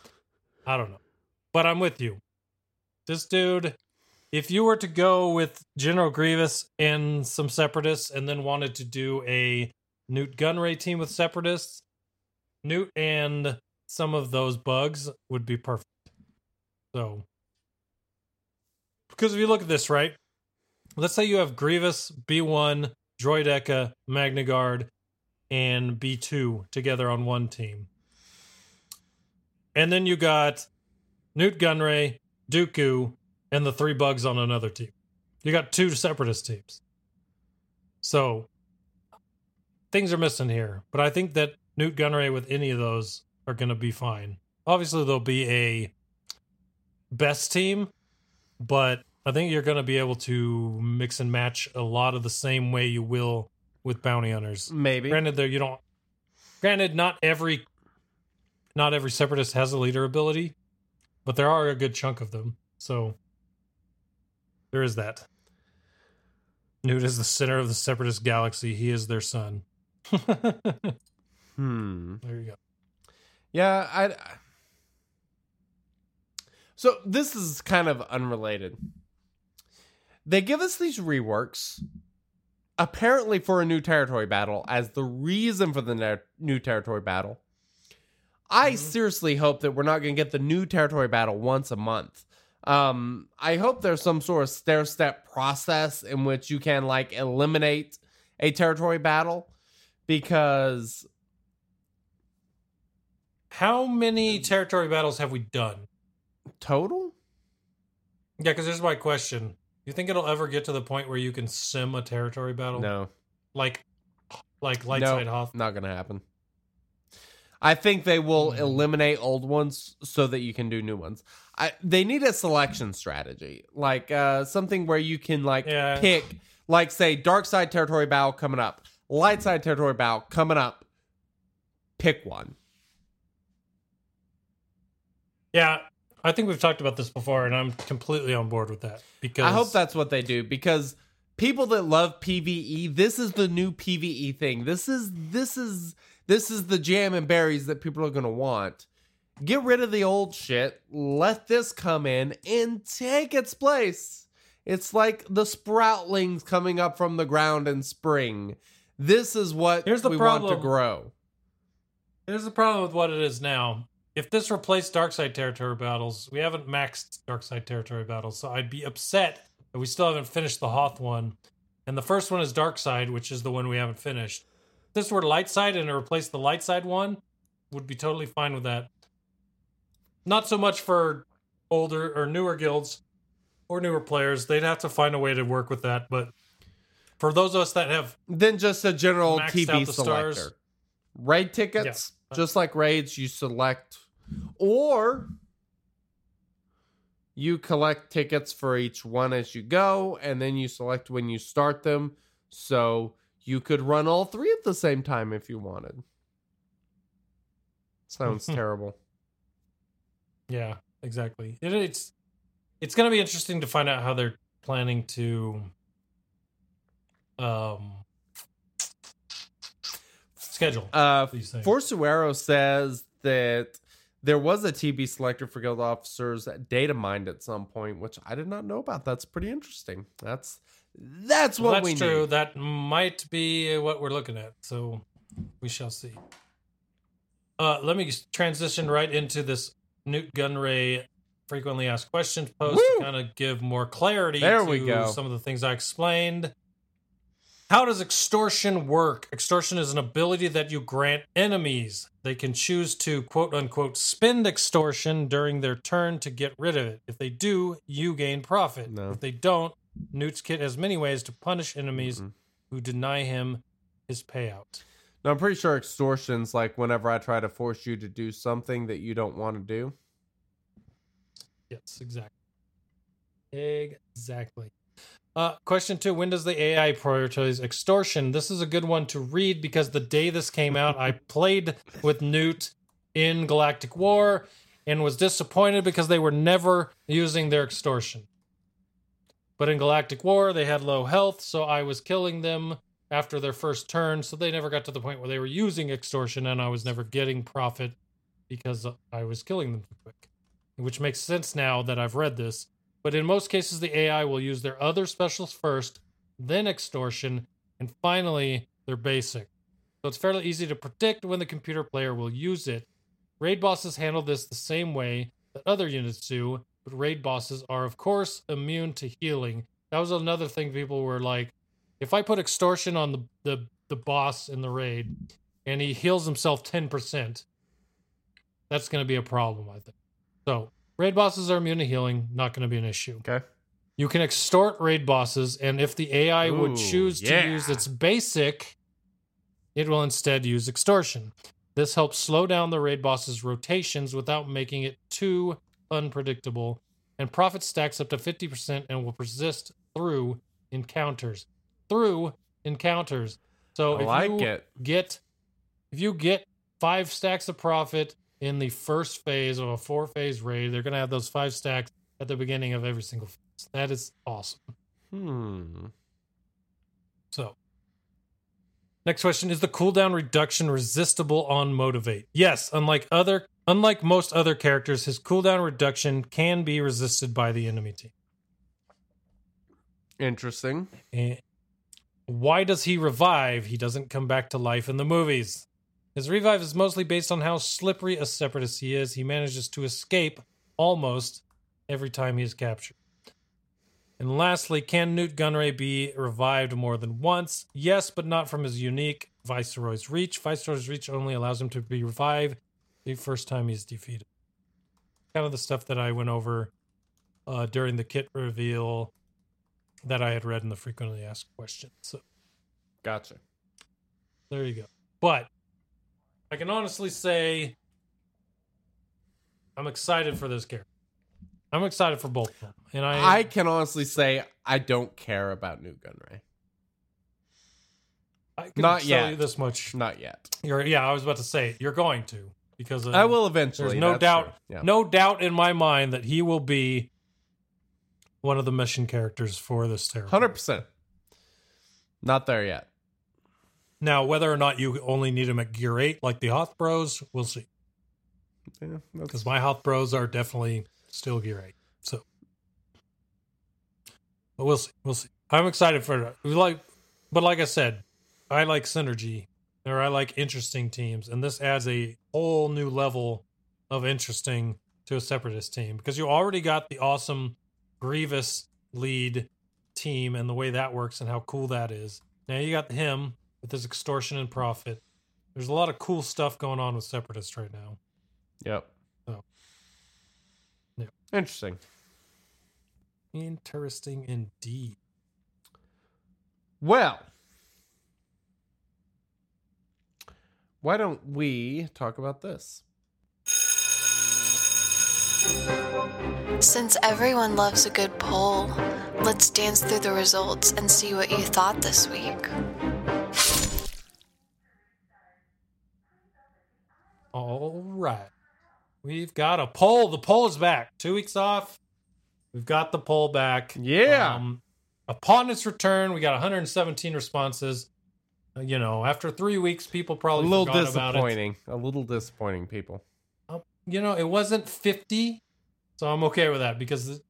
I don't know. But I'm with you. This dude if you were to go with General Grievous and some separatists and then wanted to do a Nute Gunray team with separatists, Nute and some of those bugs would be perfect. So Because if you look at this, right? Let's say you have Grievous, B1, Droideka, Magna Guard, and B2 together on one team. And then you got Newt Gunray, Dooku, and the three bugs on another team. You got two separatist teams. So things are missing here. But I think that Nute Gunray with any of those are going to be fine. Obviously, there'll be a best team, but I think you're going to be able to mix and match a lot of the same way you will with bounty hunters. Maybe. Granted, there you don't. Granted, not every, not every separatist has a leader ability, but there are a good chunk of them. So there is that. Nute is the center of the separatist galaxy. He is their son. Hmm. There you go. Yeah, I. So this is kind of unrelated. They give us these reworks, apparently for a new territory battle, as the reason for the ne- new territory battle. I seriously hope that we're not going to get the new territory battle once a month. Um, I hope there's some sort of stair step process in which you can like eliminate a territory battle because How many territory battles have we done? total Yeah, because here's my question. You think it'll ever get to the point where you can sim a territory battle? no Like, like light No, side Hoth? Not gonna happen. I think they will Hmm. eliminate old ones so that you can do new ones. I, they need a selection strategy, like uh, something where you can like Yeah. pick, like say, dark side territory battle coming up, light side territory battle coming up. Pick one. Yeah, I think we've talked about this before, and I'm completely on board with that. Because I hope that's what they do because people that love PVE, this is the new PVE thing. This is this is this is the jam and berries that people are going to want. Get rid of the old shit. Let this come in and take its place. It's like the sproutlings coming up from the ground in spring. This is what Here's the we want to grow. Here's the problem with what it is now. If this replaced Darkside territory battles, we haven't maxed Darkside territory battles, so I'd be upset that we still haven't finished the Hoth one. And the first one is Darkside, which is the one we haven't finished. If this were light side and it replaced the light side one, would be totally fine with that. Not so much for older or newer guilds or newer players. They'd have to find a way to work with that. But for those of us that have Then just a general Maxed TB out the selector. stars. Raid tickets, just like raids, you select, or you collect tickets for each one as you go, and then you select when you start them. So you could run all three at the same time if you wanted. Sounds terrible. Yeah, exactly. It, it's it's going to be interesting to find out how they're planning to um schedule Uh. Forsuero says that there was a TB selector for guild officers at data mined at some point, which I did not know about. That's pretty interesting. That's that's what Well, that's we true. need. That might be what we're looking at. So we shall see. Uh, let me transition right into this Nute Gunray frequently asked questions post Woo! to kind of give more clarity There to we go. some of the things I explained. How does extortion work? Extortion is an ability that you grant enemies. They can choose to quote unquote spend extortion during their turn to get rid of it. If they do, you gain profit. No. If they don't, Nute's kit has many ways to punish enemies Mm-mm. who deny him his payout. No, I'm pretty sure extortion's like whenever I try to force you to do something that you don't want to do. Yes, exactly. Exactly. Uh, question two When does the AI prioritize extortion? This is a good one to read because the day this came out, I played with Nute in Galactic War and was disappointed because they were never using their extortion. But in Galactic War, they had low health, so I was killing them after their first turn, so they never got to the point where they were using extortion and I was never getting profit because I was killing them too quick which makes sense now that I've read this. But in most cases, the AI will use their other specials first, then extortion, and finally their basic. So it's fairly easy to predict when the computer player will use it. Raid bosses handle this the same way that other units do, but raid bosses are, of course, immune to healing. That was another thing people were like, if I put extortion on the, the, the boss in the raid and he heals himself 10%, that's going to be a problem, I think. So, raid bosses are immune to healing, not going to be an issue. Okay. You can extort raid bosses, and if the AI would Ooh, choose yeah. to use its basic, it will instead use extortion. This helps slow down the raid boss's rotations without making it too unpredictable, and profit stacks up to 50% and will persist through encounters. Through encounters. So I if like you it. get if you get five stacks of profit in the first phase of a four phase raid, they're gonna have those five stacks at the beginning of every single phase. That is awesome. Hmm. So, next question is the cooldown reduction resistible on motivate? Yes, unlike other unlike most other characters, his cooldown reduction can be resisted by the enemy team. Interesting. And why does he revive? He doesn't come back to life in the movies. His revive is mostly based on how slippery a separatist he is. He manages to escape almost every time he is captured. And lastly, can Nute Gunray be revived more than once? Yes, but not from his unique Viceroy's Reach. Viceroy's Reach only allows him to be revived the first time he's defeated. Kind of the stuff that I went over uh, during the kit reveal that I had read in the frequently asked questions. So Gotcha. there you go. But I can honestly say I'm excited for this character. I'm excited for both of them. And I, I can honestly say I don't care about Nute Gunray. I can not tell yet. you this much. Not yet. You're, yeah, I was about to say you're going to because uh, I will eventually. There's no that's doubt. Yeah. no doubt in my mind that he will be one of the mission characters for this territory. Hundred percent. Not there yet. Now, whether or not you only need him at gear eight, like the Hoth Bros, we'll see. Yeah, Because my Hoth Bros are definitely still gear eight. So, but we'll see. We'll see. I'm excited for it. We like, but like I said, I like synergy, or I like interesting teams, and this adds a whole new level of interesting to a separatist team because you already got the awesome Grievous lead team and the way that works and how cool that is. Now you got him with his extortion and profit. There's a lot of cool stuff going on with separatists right now. Yep. Oh. Yeah. Interesting. Interesting indeed. Well, why don't we talk about this? Since everyone loves a good poll, let's dance through the results and see what you thought this week. All right. We've got a poll. The poll is back. Two weeks off. We've got the poll back. Yeah. Um, upon its return, we got 117 responses. Uh, You know, after three weeks, people probably A little forgot about it. disappointing. A little disappointing, people. You know, it wasn't 50, so I'm okay with that because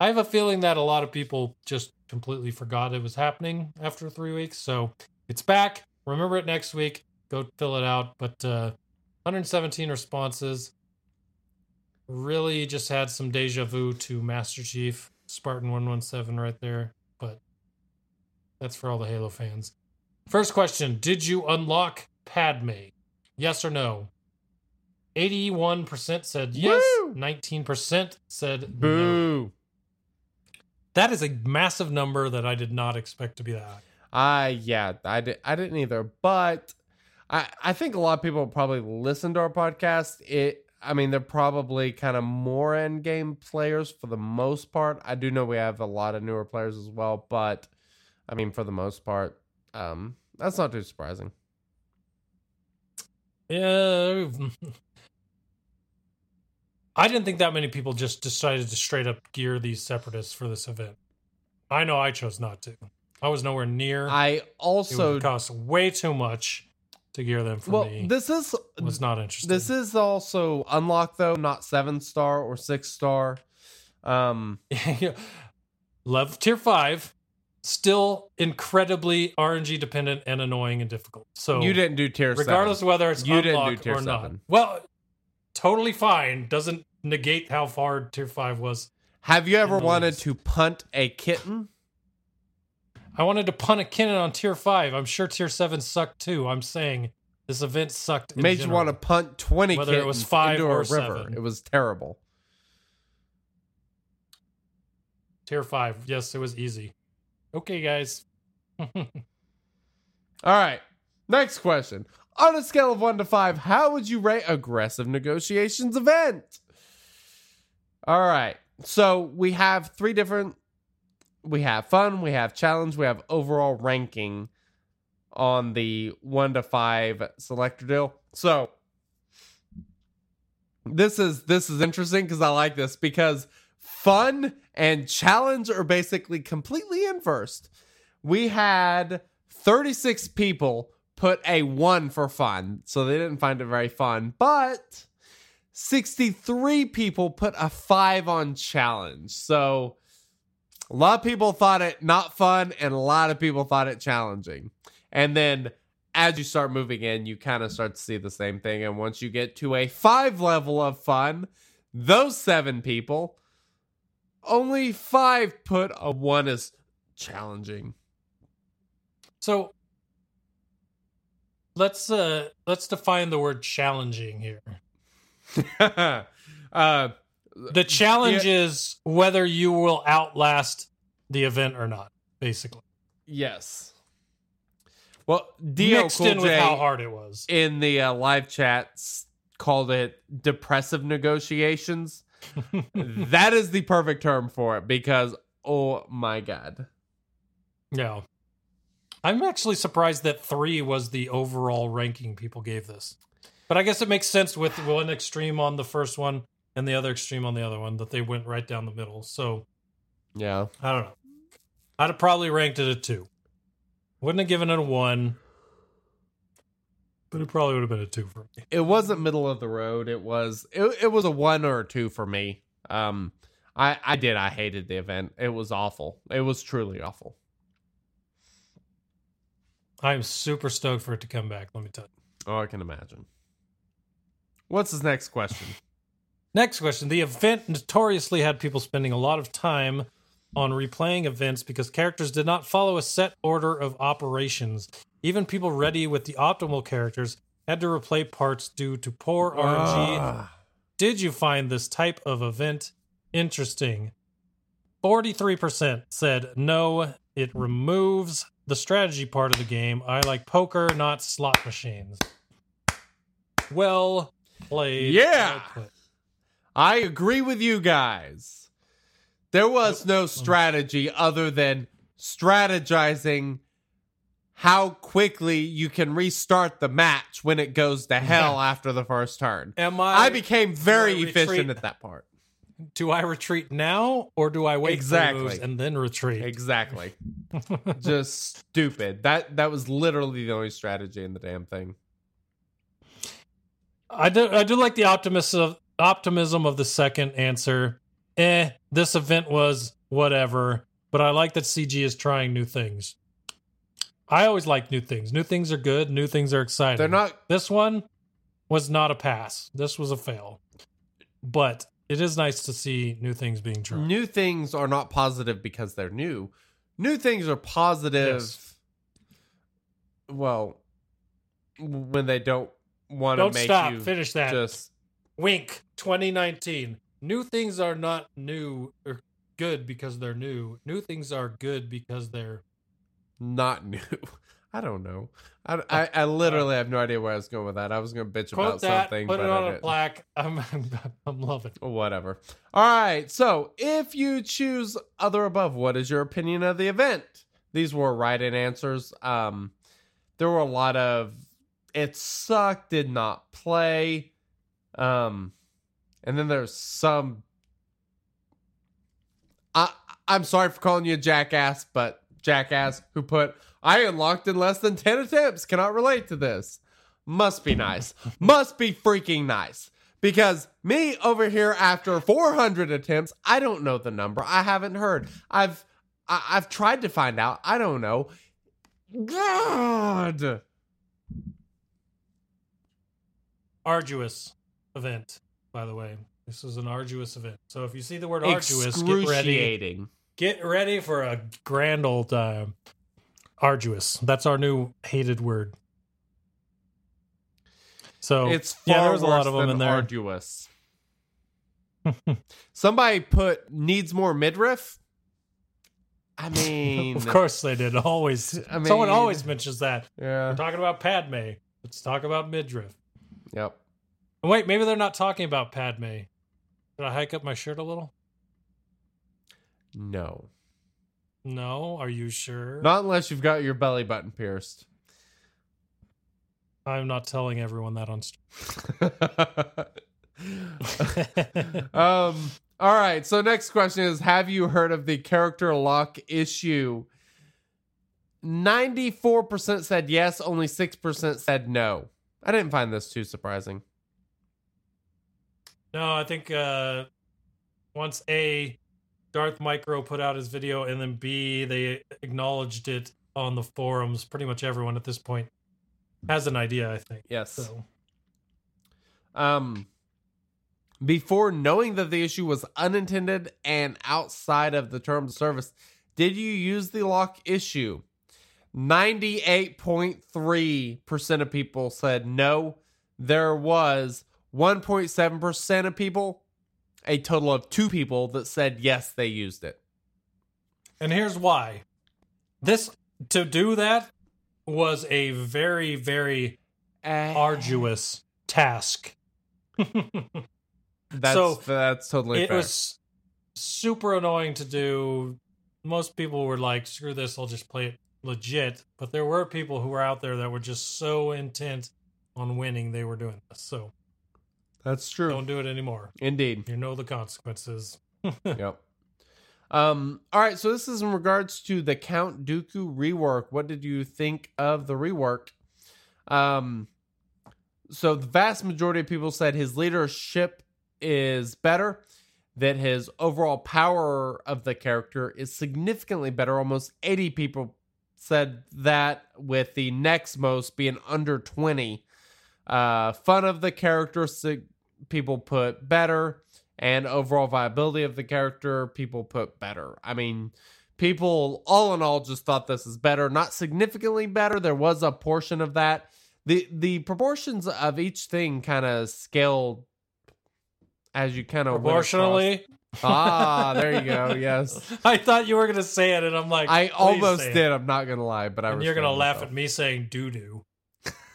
I have a feeling that a lot of people just completely forgot it was happening after three weeks. So it's back. Remember it next week. Go fill it out. But uh, 117 responses. Really just had some deja vu to Master Chief, Spartan 117 right there. But that's for all the Halo fans. First question Did you unlock Padme? Yes or no? 81% said yes, Woo! 19% said no. Boo. That is a massive number that I did not expect to be that high. I yeah, I did I didn't either, but I I think a lot of people probably listen to our podcast. It I mean, they're probably kind of more end game players for the most part. I do know we have a lot of newer players as well, but I mean, for the most part, um, that's not too surprising. Yeah. I didn't think that many people just decided to straight up gear these separatists for this event. I know I chose not to. I was nowhere near. I it also would cost way too much to gear them for well, me. this is was not interested. this is also unlocked though, not seven star or six star. Um, Love tier five, still incredibly RNG dependent and annoying and difficult. So you didn't do tier regardless seven. of whether it's You didn't do unlocked tier or not. Well, totally fine. Doesn't negate how far tier five was Have you ever wanted to punt a kitten? I wanted to punt a kitten on tier five. I'm sure tier seven sucked too. I'm saying this event sucked. Made you want to punt 20 Whether it was five into or a river. seven. It was terrible. tier five. Yes, it was easy. Okay, guys. All right. Next question. On a scale of one to five, how would you rate aggressive negotiations event? All right. So we have three different. We have fun, we have challenge, we have overall ranking on the one to five selector deal. So this is this is interesting because I like this because fun and challenge are basically completely inversed. We had 36 people put a one for fun, so they didn't find it very fun, but 63 people put a five on challenge. So a lot of people thought it not fun, and a lot of people thought it challenging. And then as you start moving in, you kind of start to see the same thing. And once you get to a five level of fun, those seven people, only five put a one as challenging. So let's uh let's define the word challenging here. uh, The challenge is whether you will outlast the event or not, basically. yes. Well, Dio Mixed Cool in with how hard it was. in the uh, live chats called it depressive negotiations. that is the perfect term for it because oh my god. Yeah. I'm actually surprised that three was the overall ranking people gave this. But I guess it makes sense with one extreme on the first one and the other extreme on the other one that they went right down the middle. So Yeah. I don't know. I'd have probably ranked it a two. Wouldn't have given it a one. But it probably would have been a two for me. It wasn't middle of the road. It was it, it was a one or a two for me. Um I I did I hated the event. It was awful. It was truly awful. I'm super stoked for it to come back, let me tell you. Oh, I can imagine. What's his next question? Next question. The event notoriously had people spending a lot of time on replaying events because characters did not follow a set order of operations. Even people ready with the optimal characters had to replay parts due to poor RNG. Ah. Did you find this type of event interesting? 43% said no, it removes the strategy part of the game. I like poker, not slot machines. Well played. Yeah. I agree with you guys. There was no oh. strategy other than strategizing how quickly you can restart the match when it goes to hell after the first turn. Am I? I became very I efficient at that part. Do I retreat now or do I wait Exactly. and then retreat? Exactly. Just stupid. That that was literally the only strategy in the damn thing. I do. I do like the optimism of optimism of the second answer. Eh, this event was whatever, but I like that CG is trying new things. I always like new things. New things are good. New things are exciting. They're not This one was not a pass. This was a fail. But it is nice to see new things being tried. new things are not positive because they're new. New things are positive. Yes. Well, when they don't want to make stop. you Finish that. just Wink 2019. New things are not new or good because they're new. New things are good because they're not new. I don't know. I, I, I literally have no idea where I was going with that. I was going to bitch quote about that, something, put but it I on a plaque. I'm I'm loving. it. Whatever. All right. So, if you choose other above, what is your opinion of the event? These were write-in answers. Um, there were a lot of it sucked, did not play. Um, and then there's some. I I'm sorry for calling you a jackass, but jackass who put I unlocked in less than ten attempts cannot relate to this. Must be nice. Must be freaking nice. Because me over here after 400 attempts, I don't know the number. I haven't heard. I've I, I've tried to find out. I don't know. God. Arduous event, by the way. This is an arduous event. So if you see the word arduous, get ready. Get ready for a grand old time. Arduous. That's our new hated word. So It's far yeah, there was a lot of them in there. arduous. Somebody put needs more midriff. I mean, of course they did. Always, I mean, someone always mentions that. Yeah. We're talking about Padme. Let's talk about midriff. Yep. Oh, Wait, maybe they're not talking about Padme. Did I hike up my shirt a little? No. No, are you sure? Not unless you've got your belly button pierced. I'm not telling everyone that on stream. um. All right. So next question is: Have you heard of the character lock issue? Ninety-four percent said yes. Only six percent said no. I didn't find this too surprising. No, I think uh once A Darth Micro put out his video and then B they acknowledged it on the forums. Pretty much everyone at this point has an idea, I think. Yes. So Um. Before knowing that the issue was unintended and outside of the terms of service, did you use the lock issue? 98.3% of people said no. There was 1.7% of people, a total of two people that said yes, they used it. and here's why. This to do that was a very, very eh. arduous task. That's, so, that's totally it fair. was super annoying to do. Most people were like, "Screw this! I'll just play it legit." But there were people who were out there that were just so intent on winning, they were doing this. So that's true. don't do it anymore. Indeed. You know the consequences. yep. Um, all right, so this is in regards to the Count Dooku rework. What did you think of the rework? Um, so the vast majority of people said his leadership is better, that his overall power of the character is significantly better. Almost 80 people said that, with the next most being under 20. Uh, fun of the character, sig- people put better and overall viability of the character people put better. I mean people all in all just thought this is better not significantly better. There was a portion of that. The the proportions of each thing kind of scaled as you kind of Proportionally, ah there you go yes. I thought you were gonna say it, and I'm like, i almost say it." did i'm not gonna lie but i And you're gonna laugh myself. at me saying doo doo.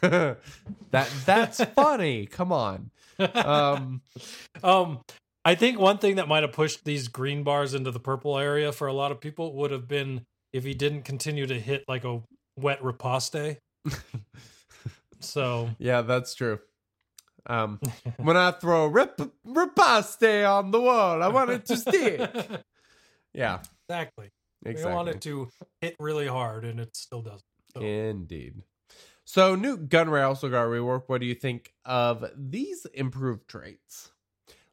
that that's funny come on um Um, I think one thing that might have pushed these green bars into the purple area for a lot of people would have been if he didn't continue to hit like a wet riposte. so Yeah, that's true. Um, when I throw rip riposte on the wall, I want it to stick. Yeah, exactly, exactly. we want it to hit really hard, and it still doesn't. So, Indeed. So, Nute Gunray also got a rework. What do you think of these improved traits?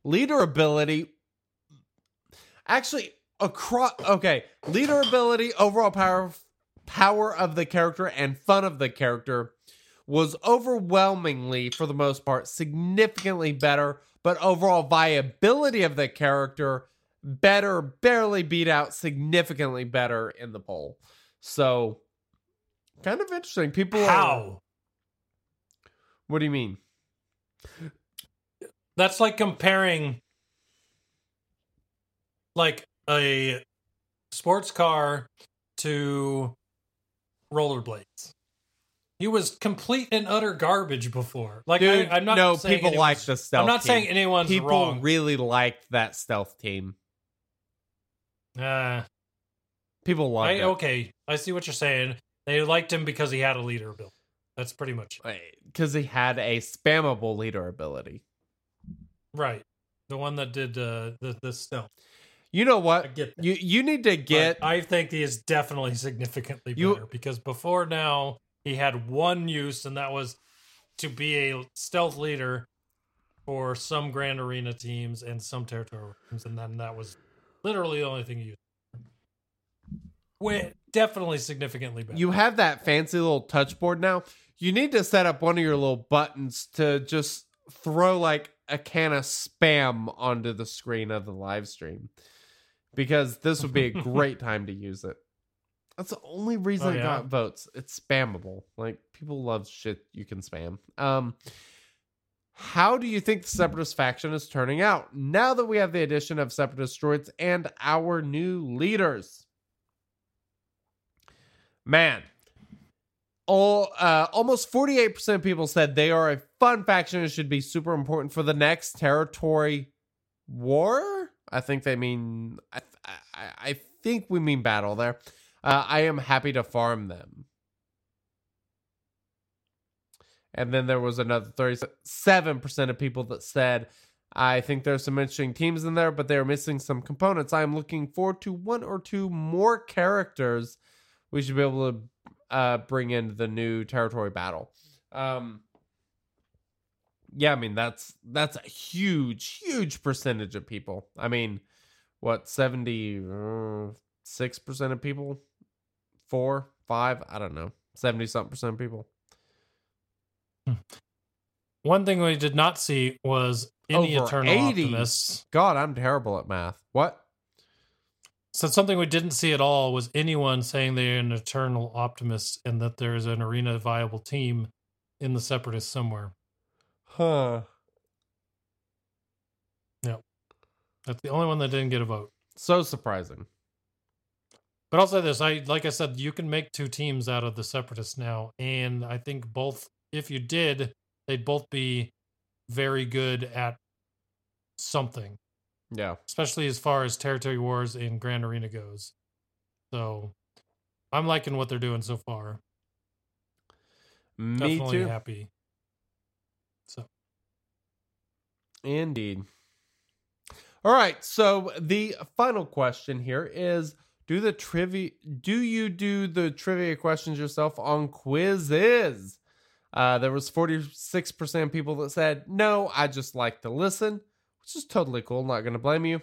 Leader ability. Actually, across. Okay, leader ability, overall power, power of the character, and fun of the character was overwhelmingly, for the most part, significantly better. But overall viability of the character, better, barely beat out, significantly better in the poll. So, kind of interesting. People are- How? what do you mean? That's like comparing like a sports car to rollerblades. He was complete and utter garbage before. Like Dude, I, am not no, people like the stealth. I'm not team. saying anyone's people wrong. really liked that stealth team. Uh, People like. It okay, I see what you're saying. They liked him because he had a leader ability. That's pretty much because he had a spammable leader ability. right. The one that did uh, the the stealth. You know what? get. You you need to get But I think he is definitely significantly You- better because before now he had one use, and that was to be a stealth leader for some Grand Arena teams and some territorial teams, and then that was literally the only thing he used. Wait, definitely significantly better. you have that fancy little touch board now. You need to set up one of your little buttons to just throw like a can of spam onto the screen of the live stream because this would be a great time to use it. That's the only reason Oh, yeah? got votes. It's spammable. Like people love shit you can spam. Um how do you think the Separatist faction is turning out now that we have the addition of Separatist droids and our new leaders? Man, all uh, almost 48% of people said they are a fun faction and should be super important for the next territory war. I think they mean I I, I think we mean battle there. Uh, I am happy to farm them. And then there was another 37% of people that said, I think there's some interesting teams in there, but they're missing some components. I'm looking forward to one or two more characters we should be able to uh, bring in the new territory battle. Um, yeah, I mean that's that's a huge, huge percentage of people. I mean, what seventy six percent of people, four, five, I don't know, seventy something percent of people. One thing we did not see was any Over eternal 80. optimists. God, I'm terrible at math. What? So something we didn't see at all was anyone saying they're an eternal optimist and that there is an arena viable team in the separatists somewhere. Huh. Yeah. That's the only one that didn't get a vote. So surprising. But I'll say this: I like I said, you can make two teams out of the separatists now, and I think both. If you did, they'd both be very good at something, Yeah. especially as far as territory wars and Grand Arena goes. So, I'm liking what they're doing so far. Me Definitely too. happy. So, Indeed. All right. So the final question here is do the trivia do you do the trivia questions yourself on quizzes? Uh, there was 46% of people that said no, I just like to listen, which is totally cool. Not gonna blame you.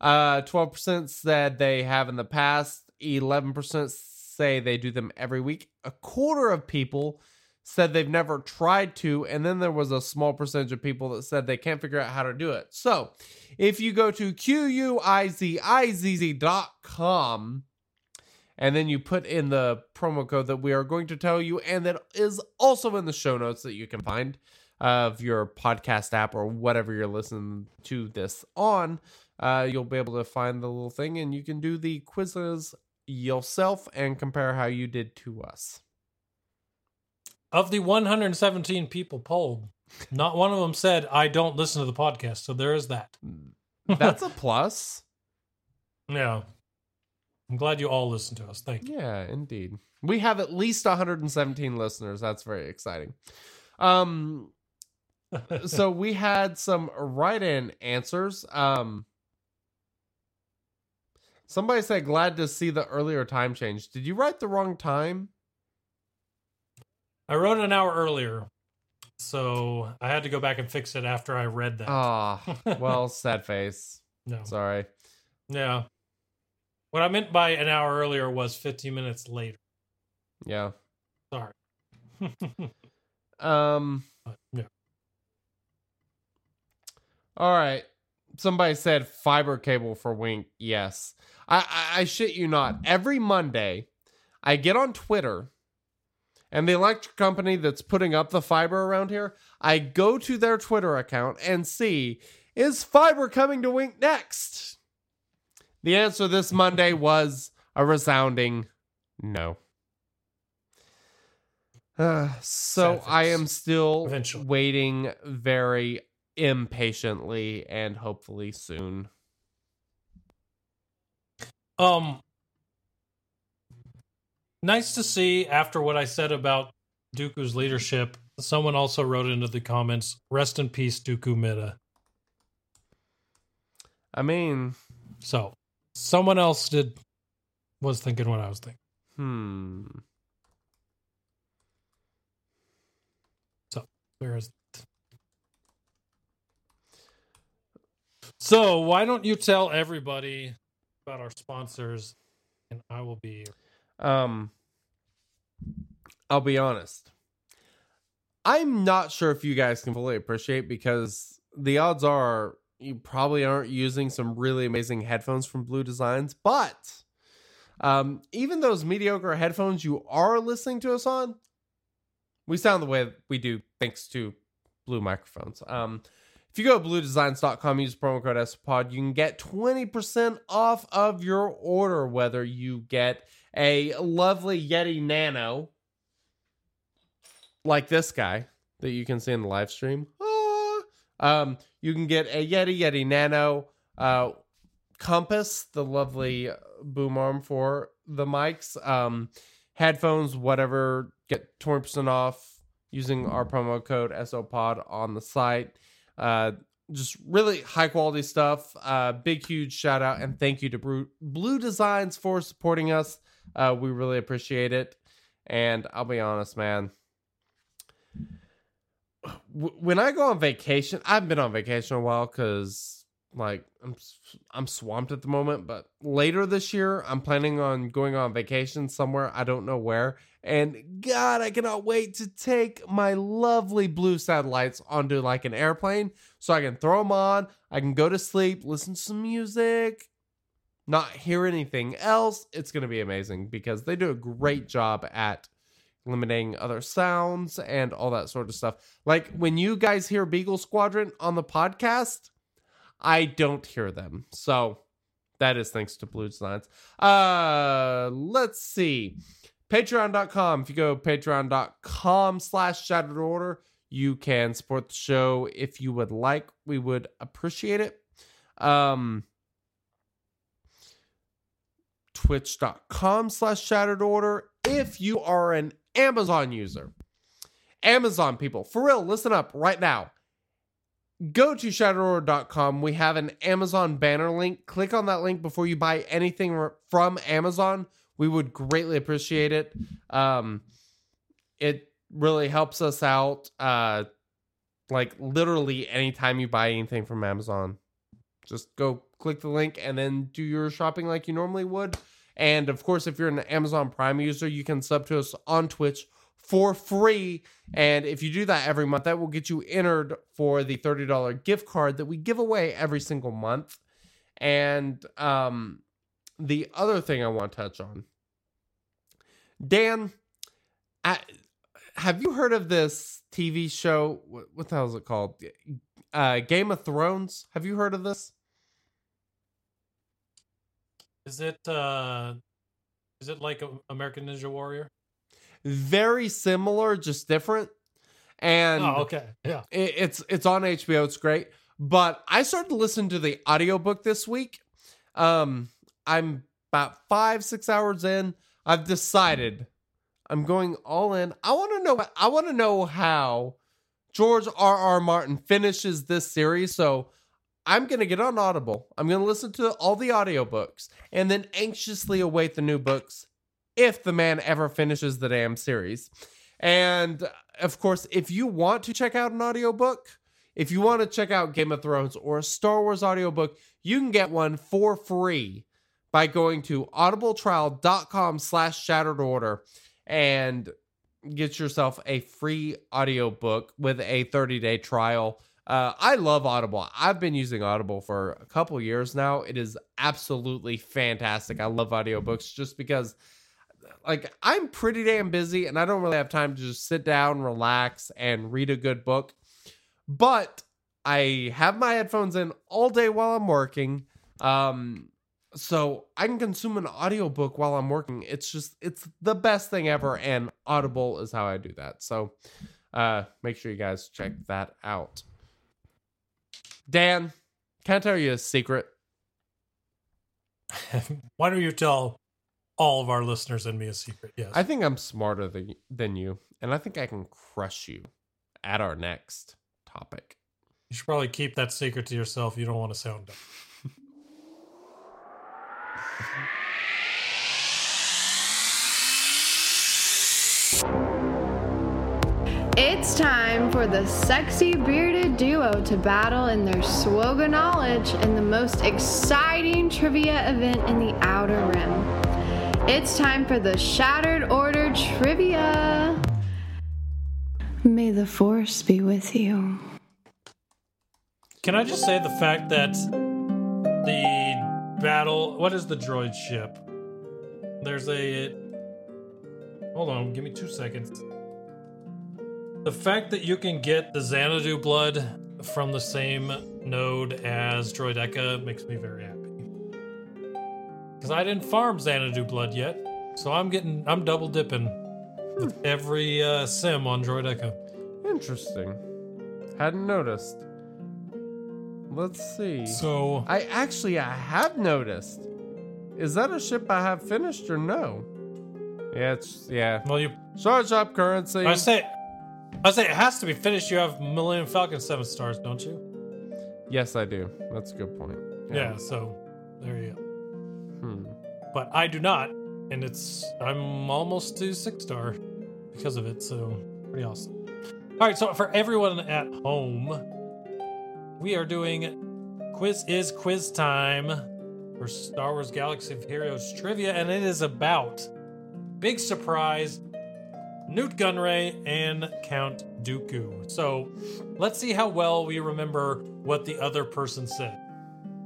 Uh 12% said they have in the past, 11% say they do them every week. A quarter of people said they've never tried to, and then there was a small percentage of people that said they can't figure out how to do it. So, if you go to QUIZIZZ.com and then you put in the promo code that we are going to tell you, and that is also in the show notes that you can find of your podcast app or whatever you're listening to this on, uh, you'll be able to find the little thing and you can do the quizzes yourself and compare how you did to us. of the 117 people polled, not one of them said, I don't listen to the podcast. So, there is that. That's a plus. Yeah. I'm glad you all listen to us. Thank you. Yeah, indeed. We have at least 117 listeners. That's very exciting. Um so we had some write-in answers. Um Somebody said glad to see the earlier time change. Did you write the wrong time? I wrote an hour earlier, so I had to go back and fix it after I read that. Ah, well, sad face. no, Sorry. yeah. What I meant by an hour earlier was 15 minutes later. Yeah. Sorry. Um yeah. All right. Somebody said fiber cable for Wink. Yes. I, I, I shit you not. Every Monday, I get on Twitter and the electric company that's putting up the fiber around here, I go to their Twitter account and see is fiber coming to Wink next? The answer this Monday was a resounding no. Uh, so I am still Eventually. waiting very impatiently and hopefully soon. Um, nice to see after what I said about Dooku's leadership. Someone also wrote into the comments, "Rest in peace, Dooku Mida." I mean, So, someone else did was thinking what I was thinking. hmm. So, where is So, why don't you tell everybody about our sponsors, and I will be. Um, I'll be honest. I'm not sure if you guys can fully appreciate because the odds are you probably aren't using some really amazing headphones from Blue Designs, but um, even those mediocre headphones you are listening to us on, we sound the way we do thanks to Blue microphones. Um, if you go to bluedesigns.com, use promo code SPOD, you can get 20% off of your order, whether you get a lovely Yeti Nano like this guy that you can see in the live stream. Ah. Um, you can get a Yeti Yeti Nano uh, Compass, the lovely boom arm for the mics, um, headphones, whatever. Get 20% off using our promo code SOPOD on the site. Uh, just really high quality stuff. Uh, big, huge shout out and thank you to Blue, Designs for supporting us. Uh, we really appreciate it. And I'll be honest, man. When I go on vacation, I've been on vacation a while because, like, I'm I'm swamped at the moment. But later this year, I'm planning on going on vacation somewhere. I don't know where. And God, I cannot wait to take my lovely blue satellites onto like an airplane so I can throw them on. I can go to sleep, listen to some music, not hear anything else. It's going to be amazing because they do a great job at limiting other sounds and all that sort of stuff. Like when you guys hear Beagle Squadron on the podcast, I don't hear them. So that is thanks to Blue Designs. Uh let's see. Patreon.com. If you go patreon.com slash shattered order, you can support the show if you would like. We would appreciate it. Um twitch.com slash shattered order if you are an Amazon user. Amazon people, for real, listen up right now. Go to shatteredorder.com. We have an Amazon banner link. Click on that link before you buy anything from Amazon. We would greatly appreciate it. Um, it really helps us out. Uh, like literally anytime you buy anything from Amazon, just go click the link and then do your shopping like you normally would. And of course, if you're an Amazon Prime user, you can sub to us on Twitch for free. And if you do that every month, that will get you entered for the $30 gift card that we give away every single month. And um, the other thing I want to touch on Dan, I, have you heard of this TV show? What, what the hell is it called? Uh, Game of Thrones. Have you heard of this? Is it uh is it like American Ninja Warrior? Very similar, just different. And oh, okay. Yeah. it- it's it's on HBO. It's great. But I started to listen to the audiobook this week. Um, I'm about five, six hours in. I've decided I'm going all in. I want to know. I want to know how George R. R. Martin finishes this series. So I'm gonna get on Audible. I'm gonna listen to all the audiobooks and then anxiously await the new books if the man ever finishes the damn series. And of course, if you want to check out an audiobook, if you want to check out Game of Thrones or a Star Wars audiobook, you can get one for free by going to audibletrial.com slash shattered order and get yourself a free audiobook with a 30-day trial. Uh, I love Audible. I've been using Audible for a couple years now. It is absolutely fantastic. I love audiobooks just because like I'm pretty damn busy and I don't really have time to just sit down, relax, and read a good book. But I have my headphones in all day while I'm working. Um so I can consume an audiobook while I'm working. It's just it's the best thing ever and Audible is how I do that. So uh make sure you guys check that out. Dan, can I tell you a secret? Why don't you tell all of our listeners and me a secret? Yes. I think I'm smarter than than you, and I think I can crush you at our next topic. you should probably keep that secret to yourself. You don't want to sound dumb. It's time for the sexy bearded duo to battle in their SWGOH knowledge in the most exciting trivia event in the Outer Rim. It's time for the Shattered Order Trivia. May the Force be with you. Can I just say the fact that the battle? What is the droid ship? There's a. Hold on, give me two seconds. The fact that you can get the Xanadu blood from the same node as Droideka makes me very happy. Because I didn't farm Xanadu blood yet, so I'm getting I'm double dipping with every uh, sim on Droideka. Interesting. Hadn't noticed. Let's see. So I actually I have noticed. Is that a ship I have finished or no? Yeah, it's yeah. well, you Charge up currency. I say I say it has to be finished. You have Millennium Falcon seven stars, don't you? Yes, I do. That's a good point. Yeah. so there you go. Hmm. But I do not, and it's I'm almost to six star because of it. So pretty awesome. All right, so for everyone at home, we are doing quiz is quiz time for Star Wars Galaxy of Heroes trivia, and it is about big surprise Nute Gunray and Count Dooku. So let's see how well we remember what the other person said.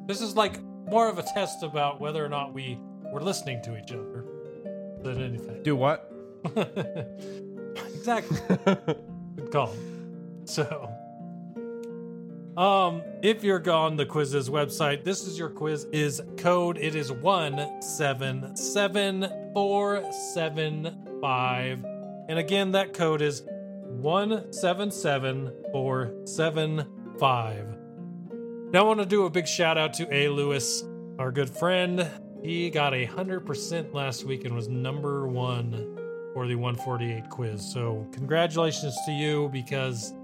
This is like more of a test about whether or not we were listening to each other than anything. Do what? exactly. Good call. So, um, if you're gone, the quizzes website, this is your quiz is code. It is one seven seven four seven five, and again that code is one seven seven four seven five. Now I want to do a big shout out to A. Lewis, our good friend. He got a hundred percent last week and was number one for the 148 quiz. So congratulations to you because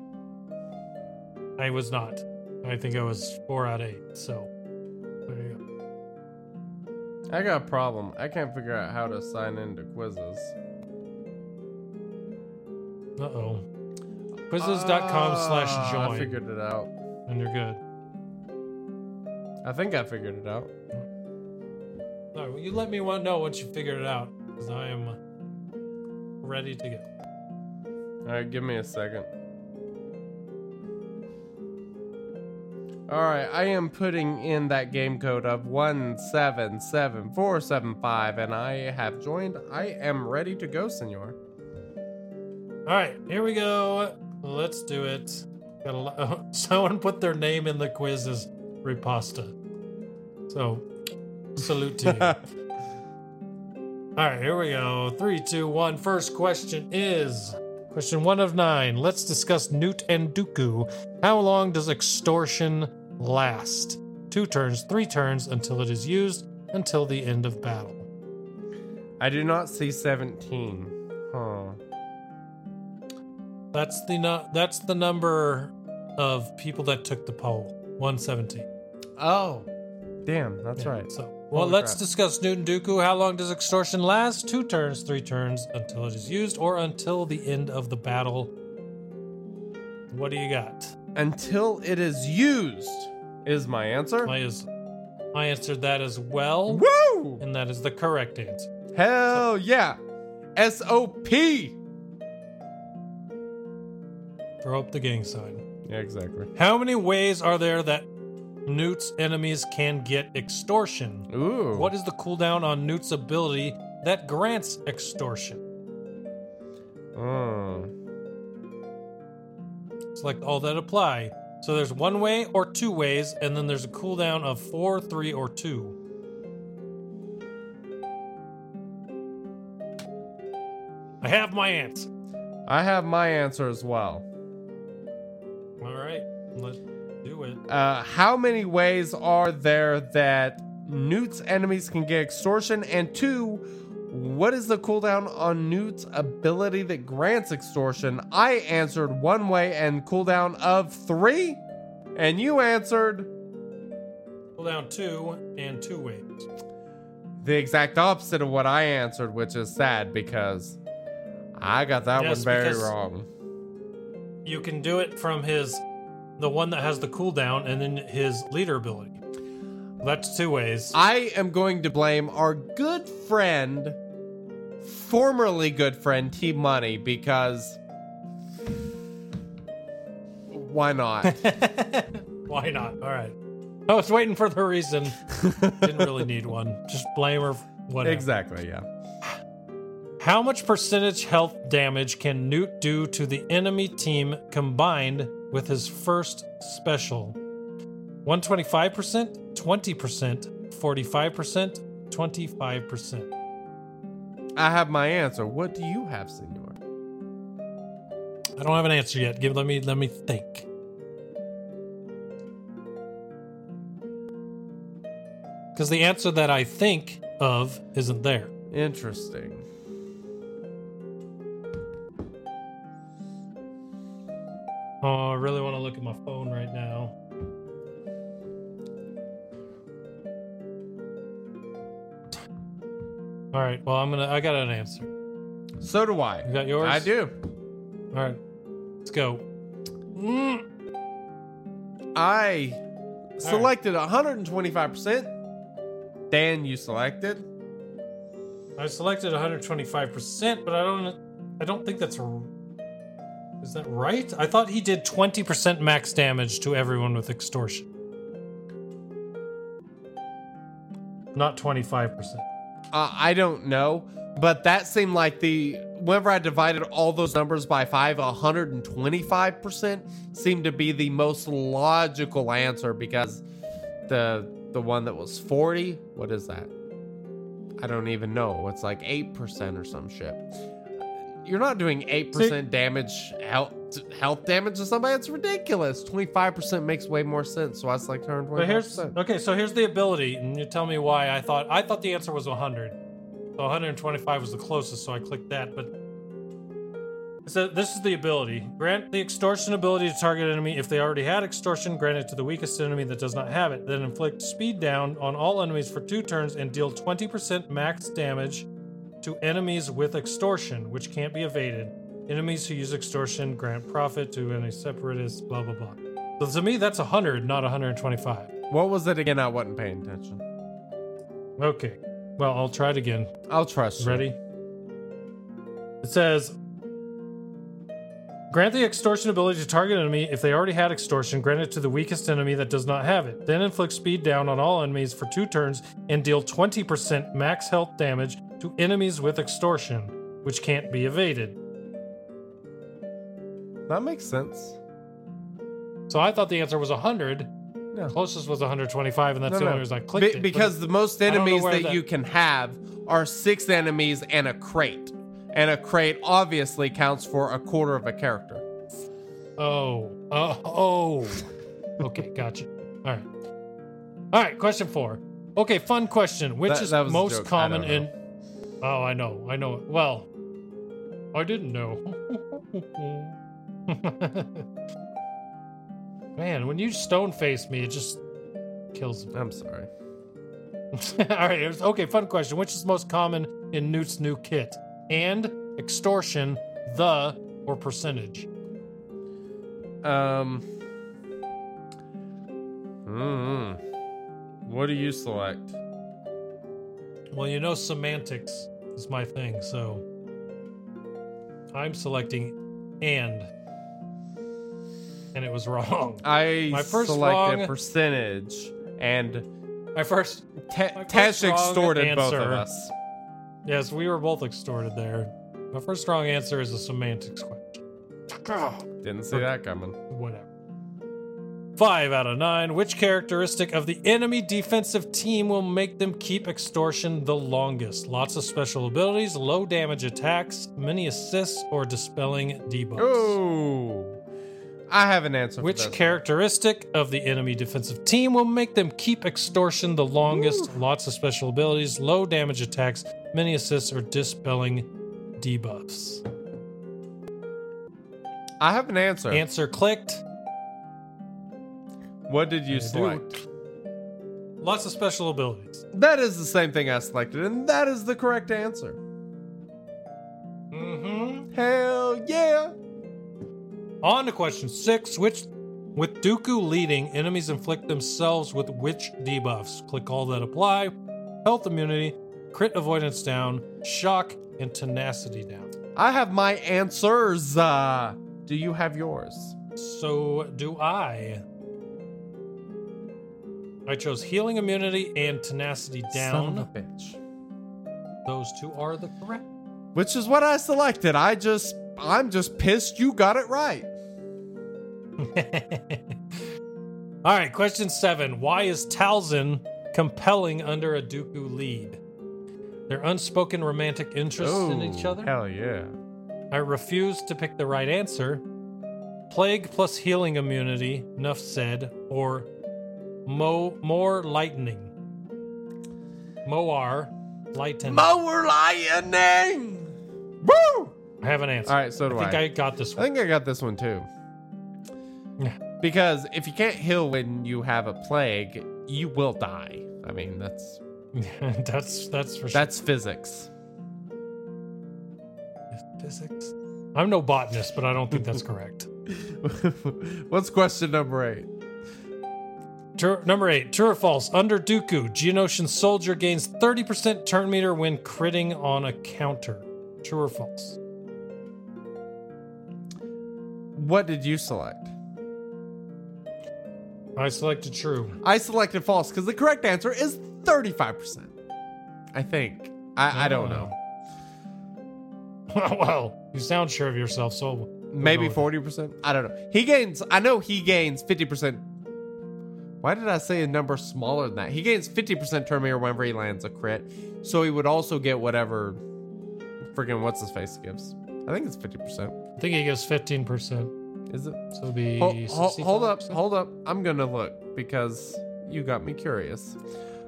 I was not. I think I was four out of eight. So there you go. I got a problem. I can't figure out how to sign into quizzes. Uh oh. Quizizz.com slash Ah, I figured it out. And you're good. I think I figured it out. All right, well, you let me know once you figured it out because I am ready to go. All right, give me a second. All right, I am putting in that game code of 177475 and I have joined. I am ready to go, senor. All right, here we go. Let's do it. Got a lo- Someone put their name in the quiz as Riposta. So, salute to you. All right, here we go. Three, two, one. First question is question one of nine. Let's discuss Nute and Dooku. How long does extortion last? Two turns, three turns until it is used, until the end of battle. I do not see 17. Huh. That's the nu- that's the number of people that took the poll. 117. Oh, damn, that's Yeah, right. So, well, Holy let's crap. discuss Newton Dooku. How long does extortion last? Two turns, three turns until it is used, or until the end of the battle. What do you got? Until it is used, is my answer. I is I answered that as well, Woo! and that is the correct answer. Hell yeah. SOP. Throw up the gang sign. Yeah, exactly. How many ways are there that Nute's enemies can get extortion? Ooh. What is the cooldown on Nute's ability that grants extortion? Mm. Select all that apply. So there's one way or two ways, and then there's a cooldown of four, three, or two. I have my answer. I have my answer as well. All right, let's do it. Uh, how many ways are there that Nute's enemies can get extortion? And two, what is the cooldown on Nute's ability that grants extortion? I answered one way and cooldown of three, and you answered Cooldown two and two ways. the exact opposite of what I answered, which is sad because I got that Yes, one very wrong. You can do it from his, the one that has the cooldown, and then his leader ability. That's two ways. I am going to blame our good friend, formerly good friend T Money, because why not? Why not? All right. I was waiting for the reason. Didn't really need one. Just blame her. Whatever. Exactly, yeah. How much percentage health damage can Nute do to the enemy team combined with his first special? 125%, 20%, 45%, 25%. I have my answer. What do you have, senor? I don't have an answer yet. Give let me let me think. Because the answer that I think of isn't there. Interesting. Oh, I really want to look at my phone right now. All right. Well, I'm gonna. I got an answer. So do I. You got yours? I do. All right. Let's go. Mm. I selected 125%. Dan, you selected. I selected 125%, but I don't. I don't think that's. Is that right? I thought he did 20% max damage to everyone with extortion. Not 25%. Uh, I don't know, but that seemed like the whenever I divided all those numbers by five, 125% seemed to be the most logical answer because the the one that was 40, what is that? I don't even know. It's like 8% or some shit. You're not doing 8% damage health health damage to somebody. It's ridiculous. 25% makes way more sense. So I was like 125%. But here's okay. So here's the ability, and you tell me why I thought I thought the answer was 100. So 125 was the closest, so I clicked that. But so this is the ability: grant the extortion ability to target enemy if they already had extortion. Grant it to the weakest enemy that does not have it. Then inflict speed down on all enemies for two turns and deal 20% max damage to enemies with extortion, which can't be evaded. Enemies who use extortion grant profit to any separatists. Blah blah blah. So to me, that's 100, not 125. What was it again? I wasn't paying attention. Okay. Well, I'll try it again. I'll trust you. Ready? It says Grant the extortion ability to target enemy if they already had extortion, grant it to the weakest enemy that does not have it. Then inflict speed down on all enemies for two turns and deal 20% max health damage to enemies with extortion, which can't be evaded. That makes sense. So I thought the answer was 100. No. Closest was 125, and that's No, the no. only reason I clicked Be- it. because the most I don't know enemies that, that- you can have are six enemies and a crate. And a crate obviously counts for a quarter of a character. Oh, oh, oh. Okay, gotcha. All right. All right, question four. Okay, fun question. Which That- is that most common in. Oh, I know. I know. Well, I didn't know. Man, when you stone face me, it just kills me. I'm sorry. All right. Okay, fun question. Which is most common in Nute's new kit? And, extortion, the, or percentage? Um. mm What do you select? Well, you know, semantics is my thing, so I'm selecting and. And it was wrong. I My first selected wrong- percentage, and My first. Te- My first Tesh extorted both of us. Yes, we were both extorted there. My first wrong answer is a semantics question. Didn't see that coming. Whatever. Five out of nine. Which characteristic of the enemy defensive team will make them keep extortion the longest? Lots of special abilities, low damage attacks, many assists, or dispelling debuffs. Oh, I have an answer. Which for this. characteristic of the enemy defensive team will make them keep extortion the longest? Lots of special abilities, low damage attacks, many assists, or dispelling debuffs. I have an answer. Answer clicked. What did you select? Lots of special abilities. That is the same thing I selected, and that is the correct answer. Mm-hmm. Hell yeah! On to question six. Which, with Dooku leading, enemies inflict themselves with which debuffs? Click all that apply. Health immunity, crit avoidance down, shock, and tenacity down. I have my answers. Uh, do you have yours? So do I. I chose healing immunity and tenacity down. Son of a down. bitch. Those two are the correct. Which is what I selected. I just, I'm just pissed you got it right. All right, question seven. Why is Talzin compelling under a Dooku lead? Their unspoken romantic interest in each oh, other? Hell yeah. I refuse to pick the right answer. Plague plus healing immunity, Nuff said, or Mo more lightning. Moar lightning. Mower lightning. Woo! I have an answer. All right, so do I I think I. I got this one. I one. think I got this one too. Yeah. Because if you can't heal when you have a plague, you will die. I mean, that's that's that's for that's physics. Physics. I'm no botanist, but I don't think that's correct. What's question number eight? True, number eight, true or false? Under Dooku, Geonosian soldier gains 30% turn meter when critting on a counter. True or false? What did you select? I selected true. I selected false because the correct answer is 35%. I think. I, I don't uh. know. well, you sound sure of yourself, so we'll Maybe go with 40%. I don't know. He gains, I know he gains 50%. Why did I say a number smaller than that? He gains 50% turn meter whenever he lands a crit. So he would also get whatever freaking what's his face gives. I think it's 50%. I think he gives 15%. Is it? So it'd be Hold, hold, hold up, hold up. I'm gonna look because you got me curious.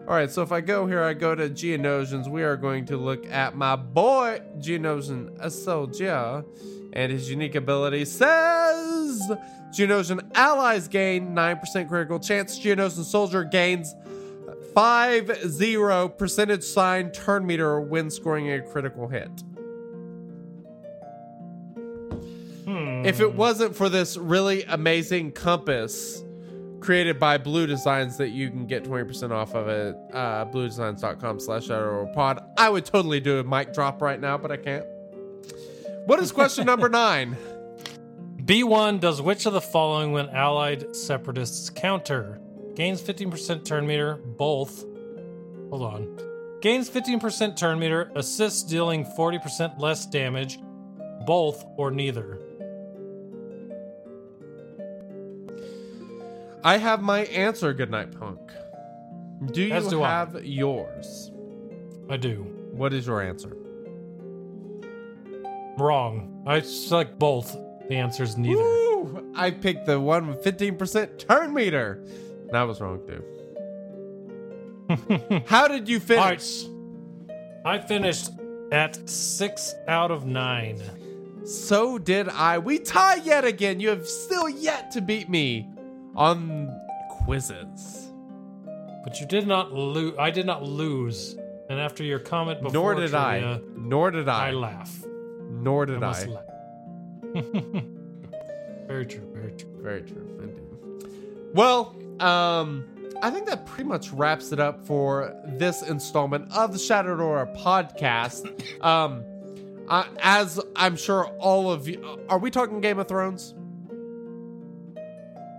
All right, so if I go here, I go to Geonosians. We are going to look at my boy Geonosian a soldier, and his unique ability says Geonosian allies gain nine percent critical chance. Geonosian soldier gains five zero percentage sign turn meter when scoring a critical hit. Hmm. If it wasn't for this really amazing compass created by Blue Designs that you can get 20% off of it, uh, bluedesigns.com slash shadow pod, I would totally do a mic drop right now, but I can't. What is question number nine? B1 does which of the following when allied separatists counter? Gains 15% turn meter, both. Hold on. Gains 15% turn meter, assists dealing 40% less damage, both or neither. I have my answer, Goodnight Punk. Do you do I. have yours? I do. What is your answer? Wrong. I select both. The answer is neither. Woo! I picked the one with 15% turn meter. That was wrong, too. How did you All right. finish? I finished at six out of nine. So did I. We tie yet again. You have still yet to beat me on quizzes. But you did not lose. I did not lose. And after your comment before, Nor did trivia, I. Nor did I. I laugh. Nor did I I. very true. Very true. Very true. Indeed. Well, um, I think that pretty much wraps it up for this installment of the Shattered Order podcast. Um, uh, as I'm sure all of you, are we talking Game of Thrones?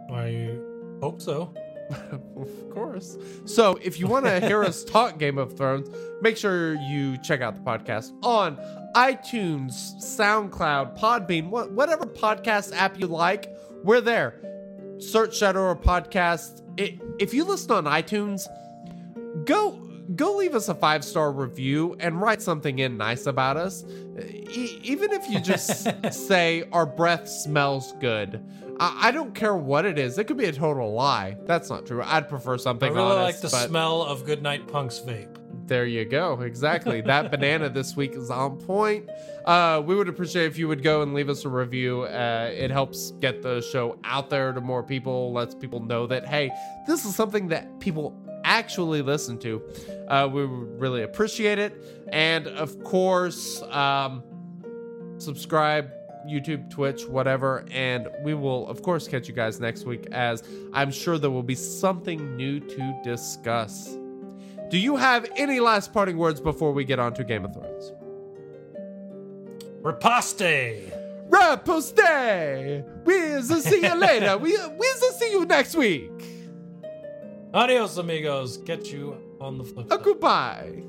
I hope so. of course. So, if you want to hear us talk Game of Thrones, make sure you check out the podcast on iTunes, SoundCloud, Podbean, wha- whatever podcast app you like. We're there. Search Shattered Order Podcast. I if you listen on iTunes, go go leave us a five star review and write something in nice about us. E- even if you just say our breath smells good. I-, I don't care what it is. It could be a total lie. That's not true. I'd prefer something. I really like the but smell of Goodnight Punk's vape. There you go. Exactly. That banana this week is on point. Uh, we would appreciate if you would go and leave us a review. Uh, it helps get the show out there to more people, lets people know that, hey, this is something that people actually listen to. Uh, we would really appreciate it. And of course, um, subscribe, YouTube, Twitch, whatever. And we will, of course, catch you guys next week as I'm sure there will be something new to discuss. Do you have any last parting words before we get on to Game of Thrones? Riposte! Raposte! We'll see you later. We, we'll see you next week. Adios, amigos. Catch you on the flip A side. goodbye.